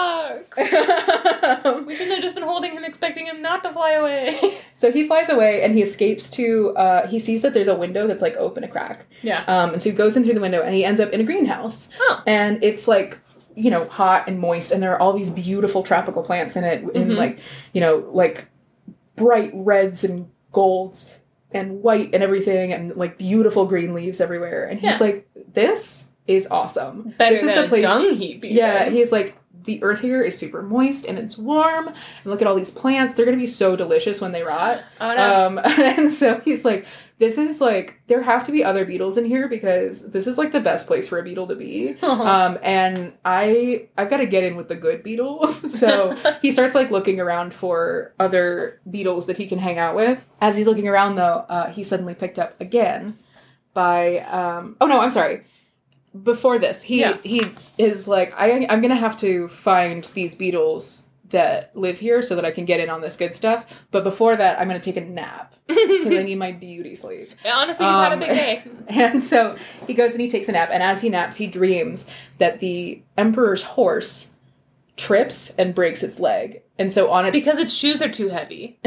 We shouldn't have just been holding him, expecting him not to fly away. So he flies away and he escapes to. Uh, he sees that there's a window that's like open a crack, yeah. um, and so he goes in through the window and he ends up in a greenhouse. Oh. And it's like you know hot and moist, and there are all these beautiful tropical plants in it, in Mhm. like you know like bright reds and golds and white and everything, and like beautiful green leaves everywhere. And he's Yeah. like, "This is awesome. Better this is than the place." dung heap. Yeah, he's like, the earth here is super moist and it's warm. And look at all these plants. They're going to be so delicious when they rot. Oh no. Um, and so he's like, this is like, there have to be other beetles in here because this is like the best place for a beetle to be. Uh-huh. Um, and I, I've got to get in with the good beetles. So he starts like looking around for other beetles that he can hang out with. As he's looking around though, uh, he's suddenly picked up again by, um, oh no, I'm sorry before this, he Yeah. he is like, I I'm gonna have to find these beetles that live here so that I can get in on this good stuff. But before that, I'm gonna take a nap because I need my beauty sleep. Honestly, he's had a Um, big day. And so he goes and he takes a nap, and as he naps, he dreams that the emperor's horse trips and breaks its leg, and so on its Because its shoes are too heavy.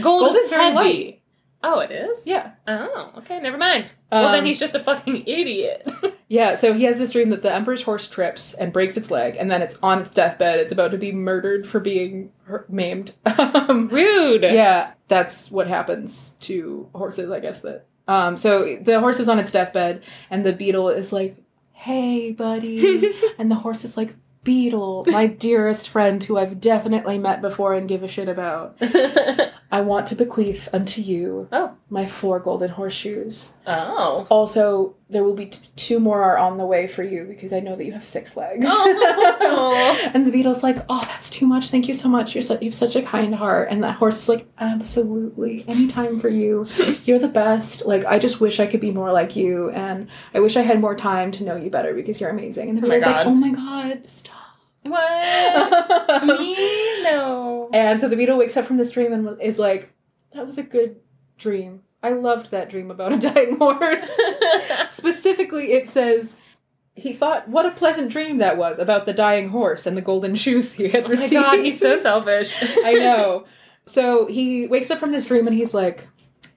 Gold, Gold is, is very heavy. light. Oh, it is? yeah Oh, okay, never mind. well, then Um, he's just a fucking idiot. Yeah. So he has this dream that the emperor's horse trips and breaks its leg, and then it's on its deathbed. It's about to be murdered for being maimed. Um, Rude. yeah, that's what happens to horses, I guess that. Um, so the horse is on its deathbed, and the beetle is like, "Hey, buddy," and the horse is like, "Beetle, my dearest friend, who I've definitely met before and give a shit about. I want to bequeath unto you oh. my four golden horseshoes. Oh. Also, there will be t- two more are on the way for you because I know that you have six legs." Oh. and the beetle's like, "Oh, that's too much. Thank you so much. You're so you have such a kind heart." And that horse is like, "Absolutely, anytime for you. You're the best. Like, I just wish I could be more like you, and I wish I had more time to know you better because you're amazing." And the Oh beetle's like, "Oh my god, stop." What? Me? No. and so the beetle wakes up from this dream and is like, "That was a good dream. I loved that dream about a dying horse." Specifically, it says. He thought, what a pleasant dream that was about the dying horse and the golden shoes he had oh my received. god, he's so selfish. I know. So he wakes up from this dream and he's like,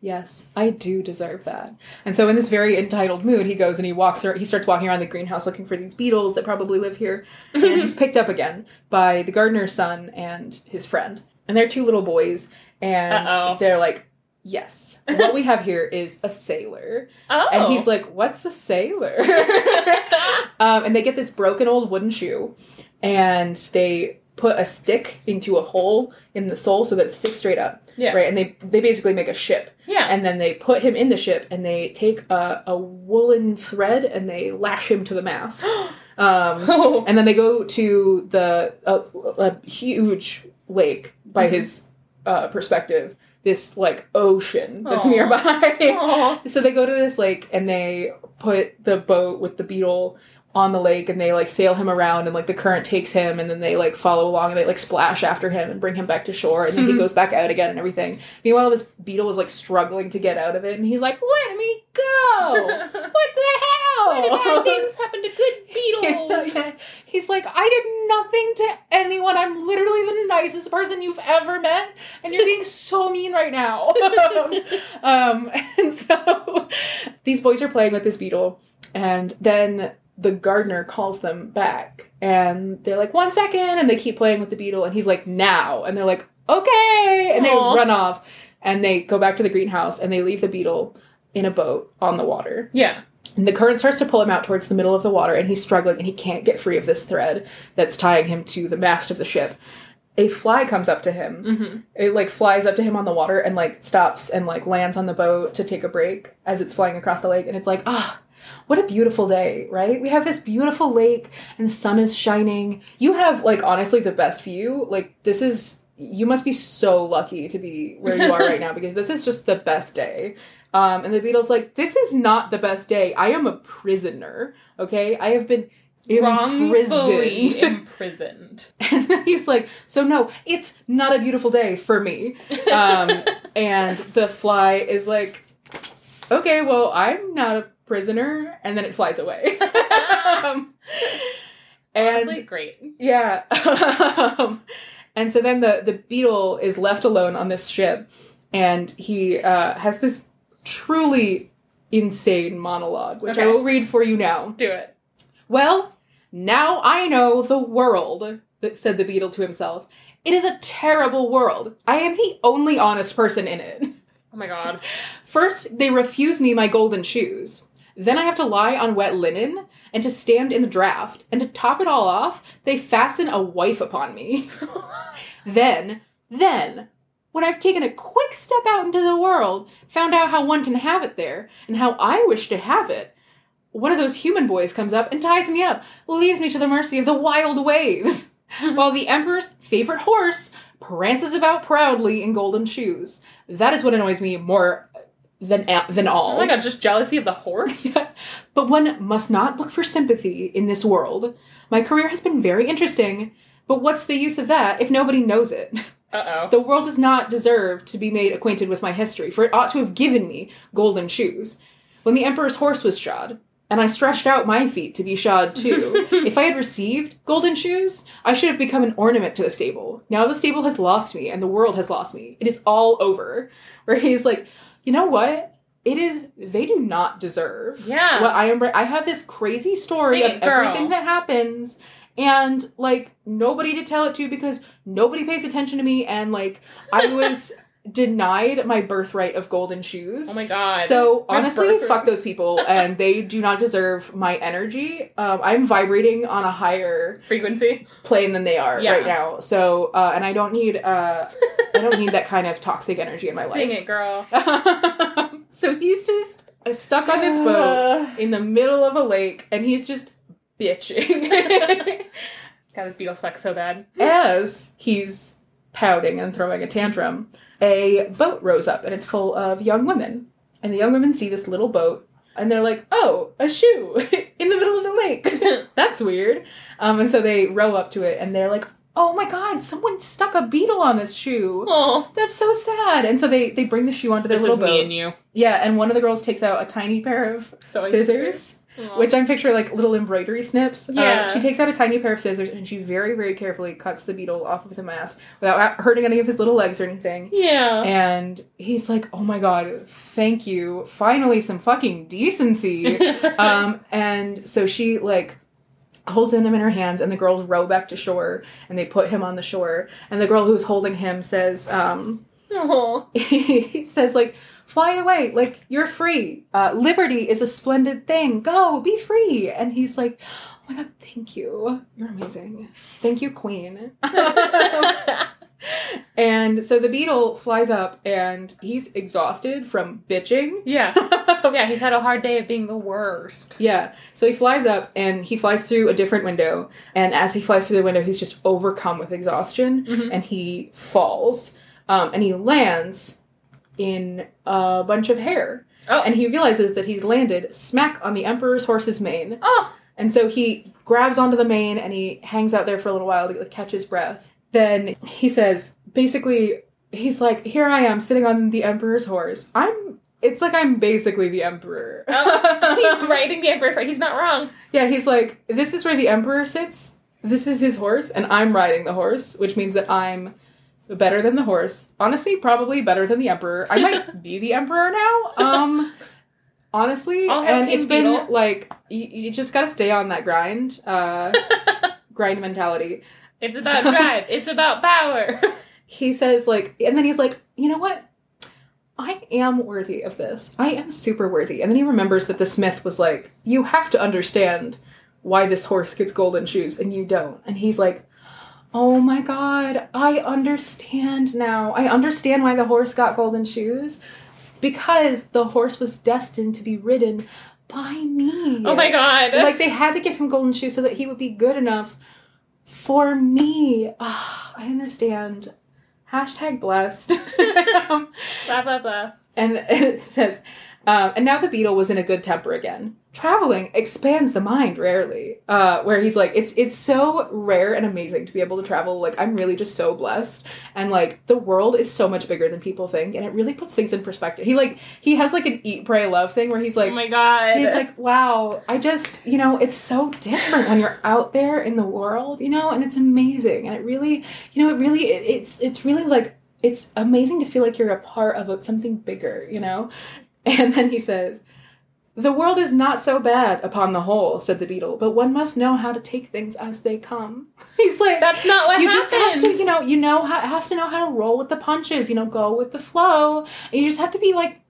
Yes, I do deserve that. And so in this very entitled mood, he goes and he walks ar- he starts walking around the greenhouse looking for these beetles that probably live here. And he's picked up again by the gardener's son and his friend. And they're two little boys, and Uh-oh. they're like, Yes. What we have here is a sailor. Oh. And he's like, What's a sailor? um, and they get this broken old wooden shoe and they put a stick into a hole in the sole so that it sticks straight up. Yeah. Right. And they, they basically make a ship. yeah. And then they put him in the ship and they take a, a woolen thread and they lash him to the mast. Um, oh. and then they go to the a, a huge lake by Mhm. his uh, perspective, this like ocean that's Aw. nearby. So they go to this lake and they put the boat with the beetle on the lake and they like sail him around and like the current takes him and then they like follow along and they like splash after him and bring him back to shore and then he goes back out again and everything. Meanwhile, this beetle is like struggling to get out of it and he's like, "Let me go! What the hell? Why did bad things happen to good beetles? Yeah. He's like, I did nothing to anyone. I'm literally the nicest person you've ever met, and you're being so mean right now. um, and so these boys are playing with this beetle, and then the gardener calls them back, and they're like, one second, and they keep playing with the beetle, and he's like, now, and they're like, okay, and Aw. they run off, and they go back to the greenhouse, and they leave the beetle in a boat on the water. yeah. And the current starts to pull him out towards the middle of the water, and he's struggling, and he can't get free of this thread that's tying him to the mast of the ship. A fly comes up to him. Mm-hmm. It like flies up to him on the water and like stops and like lands on the boat to take a break as it's flying across the lake. And it's like, ah, what a beautiful day, right? We have this beautiful lake, and the sun is shining. You have like honestly the best view. Like this is you must be so lucky to be where you are right now because this is just the best day. Um, and the beetle's like, this is not the best day. I am a prisoner. Okay, I have been imprisoned. imprisoned. and he's like, so no, it's not a beautiful day for me. Um, and the fly is like, okay, well, I'm not a prisoner. And then it flies away. um, and Honestly, great. yeah. Um, and so then the, the beetle is left alone on this ship, and he uh, has this truly insane monologue, which I will read for you now. Do it. Well, now I know the world, said the beetle to himself. It is a terrible world. I am the only honest person in it. Oh my god. First, they refuse me my golden shoes. Then I have to lie on wet linen and to stand in the draft. And to top it all off, they fasten a wife upon me. then, then, when I've taken a quick step out into the world, found out how one can have it there, and how I wish to have it, one of those human boys comes up and ties me up, leaves me to the mercy of the wild waves, while the Emperor's favorite horse prances about proudly in golden shoes. That is what annoys me more than than all. Oh my god, just jealousy of the horse? but one must not look for sympathy in this world. My career has been very interesting, but what's the use of that if nobody knows it? Uh oh. The world does not deserve to be made acquainted with my history, for it ought to have given me golden shoes. When the Emperor's horse was shod, and I stretched out my feet to be shod too, if I had received golden shoes, I should have become an ornament to the stable. Now the stable has lost me, and the world has lost me. It is all over. Where he's like, you know what? It is. They do not deserve Yeah. what I am. I have this crazy story Sing of girl. everything that happens, and like nobody to tell it to because nobody pays attention to me, and like I was denied my birthright of golden shoes. oh my god. So My honestly, birthright- fuck those people, and they do not deserve my energy. Um, I'm vibrating on a higher frequency. plane than they are Yeah. right now. So, uh, and I don't need, uh, I don't need that kind of toxic energy in my Sing life. it, girl. so he's just uh, stuck on this boat in the middle of a lake, and he's just bitching God, this beetle sucks so bad. as he's pouting and throwing a tantrum. A boat rows up, and it's full of young women, and the young women see this little boat. And they're like, oh, a shoe in the middle of the lake. That's weird. Um, and so they row up to it and they're like, oh my god, someone stuck a beetle on this shoe. Oh, That's so sad. And so they they bring the shoe onto their this little is me boat. and you. Yeah, and one of the girls takes out a tiny pair of Sewing scissors, Which I'm picturing like little embroidery snips. Uh, Yeah. she takes out a tiny pair of scissors and she very, very carefully cuts the beetle off of the mask without hurting any of his little legs or anything. yeah. And he's like, "Oh my god, thank you! Finally, some fucking decency." um, and so she like holds him in her hands, and the girls row back to shore, and they put him on the shore. And the girl who's holding him says, um, oh. he says like, "Fly away, like you're free. Uh, liberty is a splendid thing. Go, be free." And he's like. Oh my god, thank you. You're amazing. Thank you, Queen. and so the beetle flies up and he's exhausted from bitching. yeah. Yeah, he's had a hard day of being the worst. Yeah. So he flies up and he flies through a different window. And as he flies through the window, he's just overcome with exhaustion Mhm. and he falls. Um, and he lands in a bunch of hair. Oh. And he realizes that he's landed smack on the Emperor's horse's mane. Oh, And so he grabs onto the mane and he hangs out there for a little while to like, catch his breath. Then he says, basically, he's like, Here I am sitting on the Emperor's horse. I'm. It's like I'm basically the Emperor. Oh, he's riding the Emperor's horse. He's not wrong. Yeah, he's like, This is where the Emperor sits. This is his horse, and I'm riding the horse, which means that I'm better than the horse. Honestly, probably better than the Emperor. I might be the Emperor now. Um. Honestly, and King it's been like you, you just gotta stay on that grind, uh, grind mentality. It's about So- drive. It's about power. he says like and then he's like you know what i am worthy of this i am super worthy and then he remembers that the smith was like you have to understand why this horse gets golden shoes and you don't and he's like oh my god i understand now i understand why the horse got golden shoes because the horse was destined to be ridden by me Oh my god. like they had to give him golden shoes so that he would be good enough for me. Ah, I understand. Hashtag blessed. Blah blah blah. and it says, um, and now the beetle was in a good temper again. Traveling expands the mind rarely. Uh, where he's like, it's it's so rare and amazing to be able to travel. Like I'm really just so blessed, and like the world is so much bigger than people think, and it really puts things in perspective. He like he has like an eat pray love thing where he's like, oh my god. He's like, wow, I just, you know, it's so different when you're out there in the world, you know, and it's amazing. And it really, you know, it really, it, it's, it's really like, it's amazing to feel like you're a part of something bigger, you know? And then he says, the world is not so bad upon the whole, said the beetle, but one must know how to take things as they come. He's like, That's not what you happened. just have to, you know, you know, how, have to know how to roll with the punches, you know, go with the flow. And you just have to be like,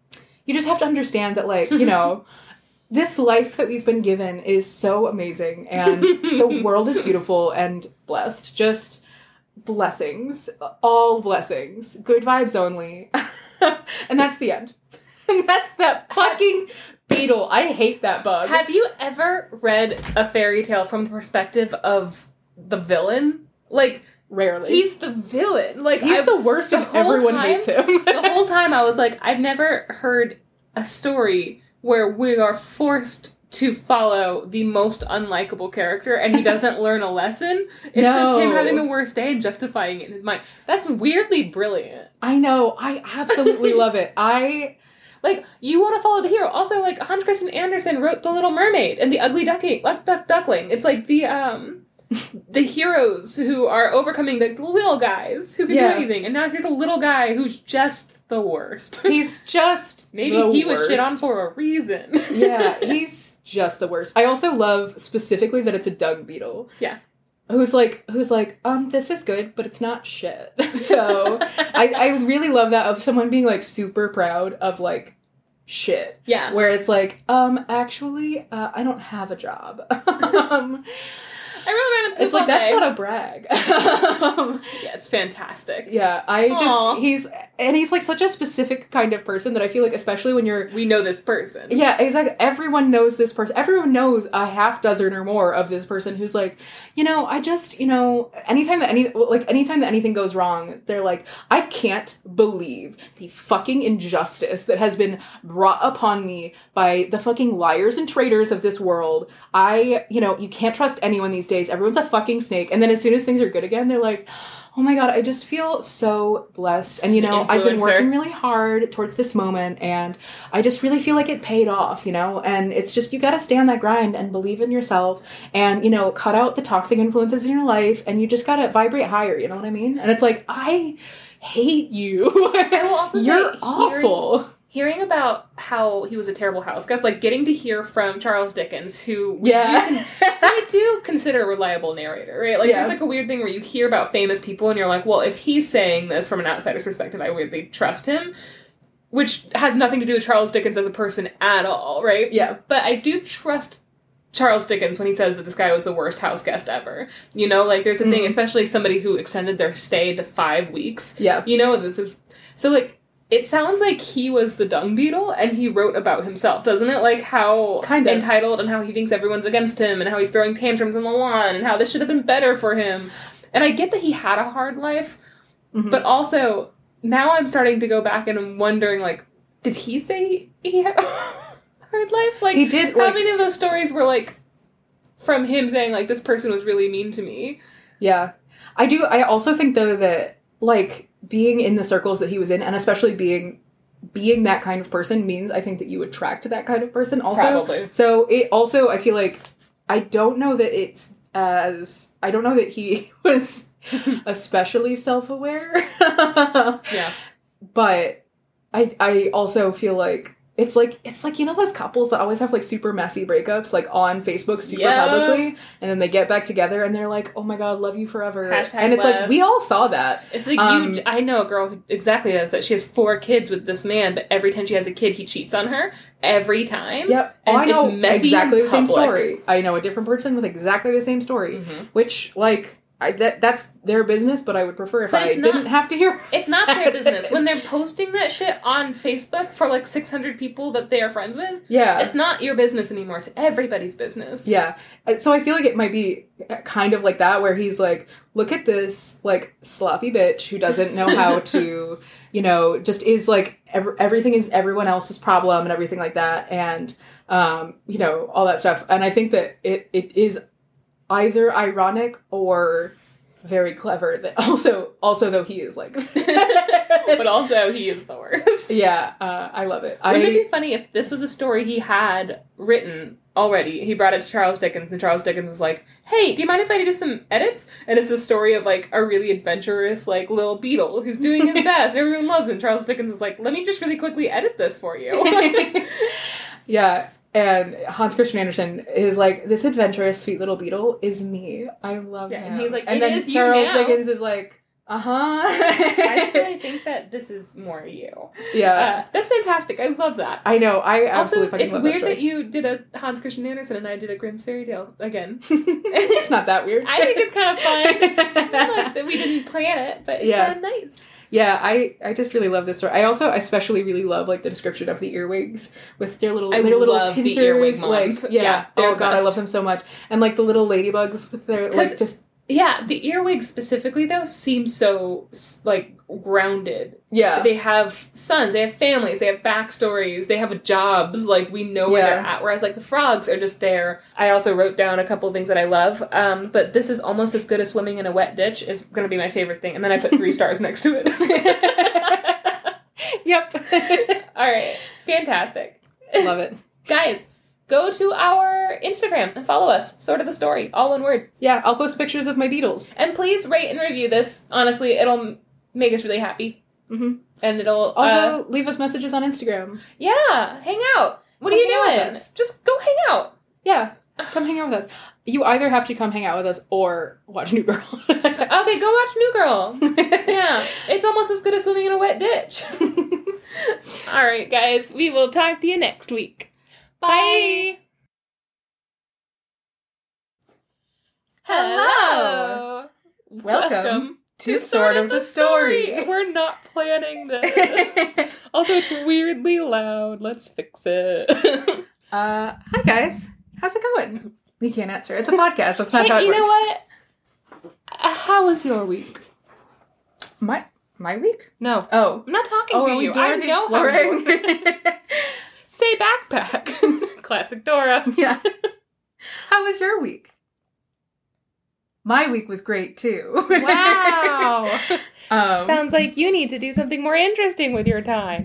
you just have to understand that, like, you know, this life that we've been given is so amazing and the world is beautiful and blessed. Just blessings, all blessings, good vibes only. and that's the end. And that's that fucking beetle. I hate that bug. Have you ever read a fairy tale from the perspective of the villain? Like Rarely. he's the villain. Like He's I- the worst the and everyone time- hates him. the whole time I was like, I've never heard a story where we are forced to follow the most unlikable character and he doesn't learn a lesson. It's just him having the worst day and justifying it in his mind. That's weirdly brilliant. I know. I absolutely love it. I Like, you want to follow the hero. Also, like, Hans Christian Andersen wrote The Little Mermaid and The Ugly Duckling. Duck, duck, duckling. It's like the, um, the heroes who are overcoming the little guys who can Yeah. do anything. And now here's a little guy who's just the worst. he's just Maybe he was shit on for a reason. yeah, he's just the worst. I also love specifically that it's a dung beetle. Yeah. Who's like who's like, um, this is good, but it's not shit. so I, I really love that of someone being like super proud of like shit. yeah. Where it's like, um, actually, uh, I don't have a job. um, I really ran a it's like that's not a brag. um, Yeah, it's fantastic. yeah, I just he's and he's like such a specific kind of person that I feel like especially when you're We know this person. Yeah, exactly. Everyone knows this person. Everyone knows a half dozen or more of this person who's like, you know, I just, you know, anytime that any like anytime that anything goes wrong, they're like, I can't believe the fucking injustice that has been brought upon me by the fucking liars and traitors of this world. I, you know, you can't trust anyone these days. Everyone's a fucking snake. And then as soon as things are good again, they're like, Oh my god, I just feel so blessed. And you know, I've been working really hard towards this moment and I just really feel like it paid off, you know? And it's just you got to stay on that grind and believe in yourself and, you know, cut out the toxic influences in your life and you just got to vibrate higher, you know what I mean? And it's like, I hate you. I will also You're awful. Hearing about how he was a terrible house guest, like getting to hear from Charles Dickens, who we Yeah. do, I do consider a reliable narrator, right? Like Yeah. there's like a weird thing where you hear about famous people and you're like, well, if he's saying this from an outsider's perspective, I weirdly trust him. Which has nothing to do with Charles Dickens as a person at all, right? Yeah. But I do trust Charles Dickens when he says that this guy was the worst house guest ever. You know, like there's a thing, Mhm. especially somebody who extended their stay to five weeks. Yeah. You know, this is so like it sounds like he was the dung beetle and he wrote about himself, doesn't it? Like how Kind of. entitled and how he thinks everyone's against him and how he's throwing tantrums on the lawn and how this should have been better for him. And I get that he had a hard life, Mhm. but also now I'm starting to go back and I'm wondering like, did he say he had a hard life? Like he did how like many of those stories were like from him saying like this person was really mean to me. Yeah. I do I also think though that like being in the circles that he was in and especially being being that kind of person means I think that you attract that kind of person also. Probably. So it also I feel like I don't know that it's as I don't know that he was especially self-aware. Yeah. But I I also feel like it's like it's like you know those couples that always have like super messy breakups like on Facebook super Yeah. publicly and then they get back together and they're like oh my god love you forever Hashtag and it's like we all saw that It's like Um, you. I know a girl who exactly does that. She has four kids with this man, but every time she has a kid, he cheats on her every time. yep oh, And I know it's messy exactly the same story I know a different person with exactly the same story Mhm. which like I that that's their business but I would prefer if But I it's didn't have to hear It's not their business when they're posting that shit on Facebook for like six hundred people that they are friends with. yeah It's not your business anymore. It's everybody's business. Yeah. Uh, So I feel like it might be kind of like that, where he's like, look at this, like, sloppy bitch who doesn't know how to, you know, just is like, ev- everything is everyone else's problem and everything like that. And, um, you know, all that stuff. And I think that it, it is either ironic or very clever that also, also though he is like, but also he is the worst. yeah, uh, I love it. Wouldn't it I, be funny if this was a story he had written already? He brought it to Charles Dickens, and Charles Dickens was like, "Hey, do you mind if I do some edits?" And it's a story of like a really adventurous like little beetle who's doing his best. Everyone loves him. Charles Dickens is like, "Let me just really quickly edit this for you." yeah. And Hans Christian Andersen is like, this adventurous, sweet little beetle is me. I love Yeah, him. and he's like, and "It then Charles now." Dickens is like, uh huh. I really think that this is more you. yeah. Uh, that's fantastic. I love that. I know. I absolutely Also, fucking it's love weird that that, you did a Hans Christian Andersen and I did a Grimm's fairy tale again. it's not that weird. I think it's kind of fun. like that we didn't plan it, but it's Yeah. kind of nice. Yeah, I I just really love this story. I also especially really love like the description of the earwigs with their little I their little love the pincers. like yeah, Yeah, oh god, I love them so much. And like the little ladybugs with their like just Yeah, the earwigs specifically though seem so like grounded. yeah They have sons, they have families, they have backstories, they have jobs. Like we know where they're at. Whereas like the frogs are just there. I also wrote down a couple things that I love. Um, but this is almost as good as swimming in a wet ditch is going to be my favorite thing. And then I put three stars next to it. yep. All right, fantastic. love it. Guys, go to our Instagram and follow us. Sort of the story, all one word. Yeah, I'll post pictures of my beetles. And please rate and review this. Honestly, it'll make us really happy. hmm And it'll Also, uh, leave us messages on Instagram. yeah, hang out. What Come are you hang out with doing? Just go hang out. Yeah, come hang out with us. You either have to come hang out with us or watch New Girl. Okay, go watch New Girl. Yeah, it's almost as good as swimming in a wet ditch. All right, guys, we will talk to you next week. Bye. Hello. Welcome to Sort of the Story. We're not planning this. also, it's weirdly loud. Let's fix it. Uh, hi guys. How's it going? We can't answer. It's a podcast. That's not hey, how it you works. know what? Uh, How was your week? My my week? No, Oh. I'm not talking Oh, to you. I Dora the know how you're- Explorer? Say backpack. Classic Dora. yeah. How was your week? My week was great too. Wow. um, Sounds like you need to do something more interesting with your time.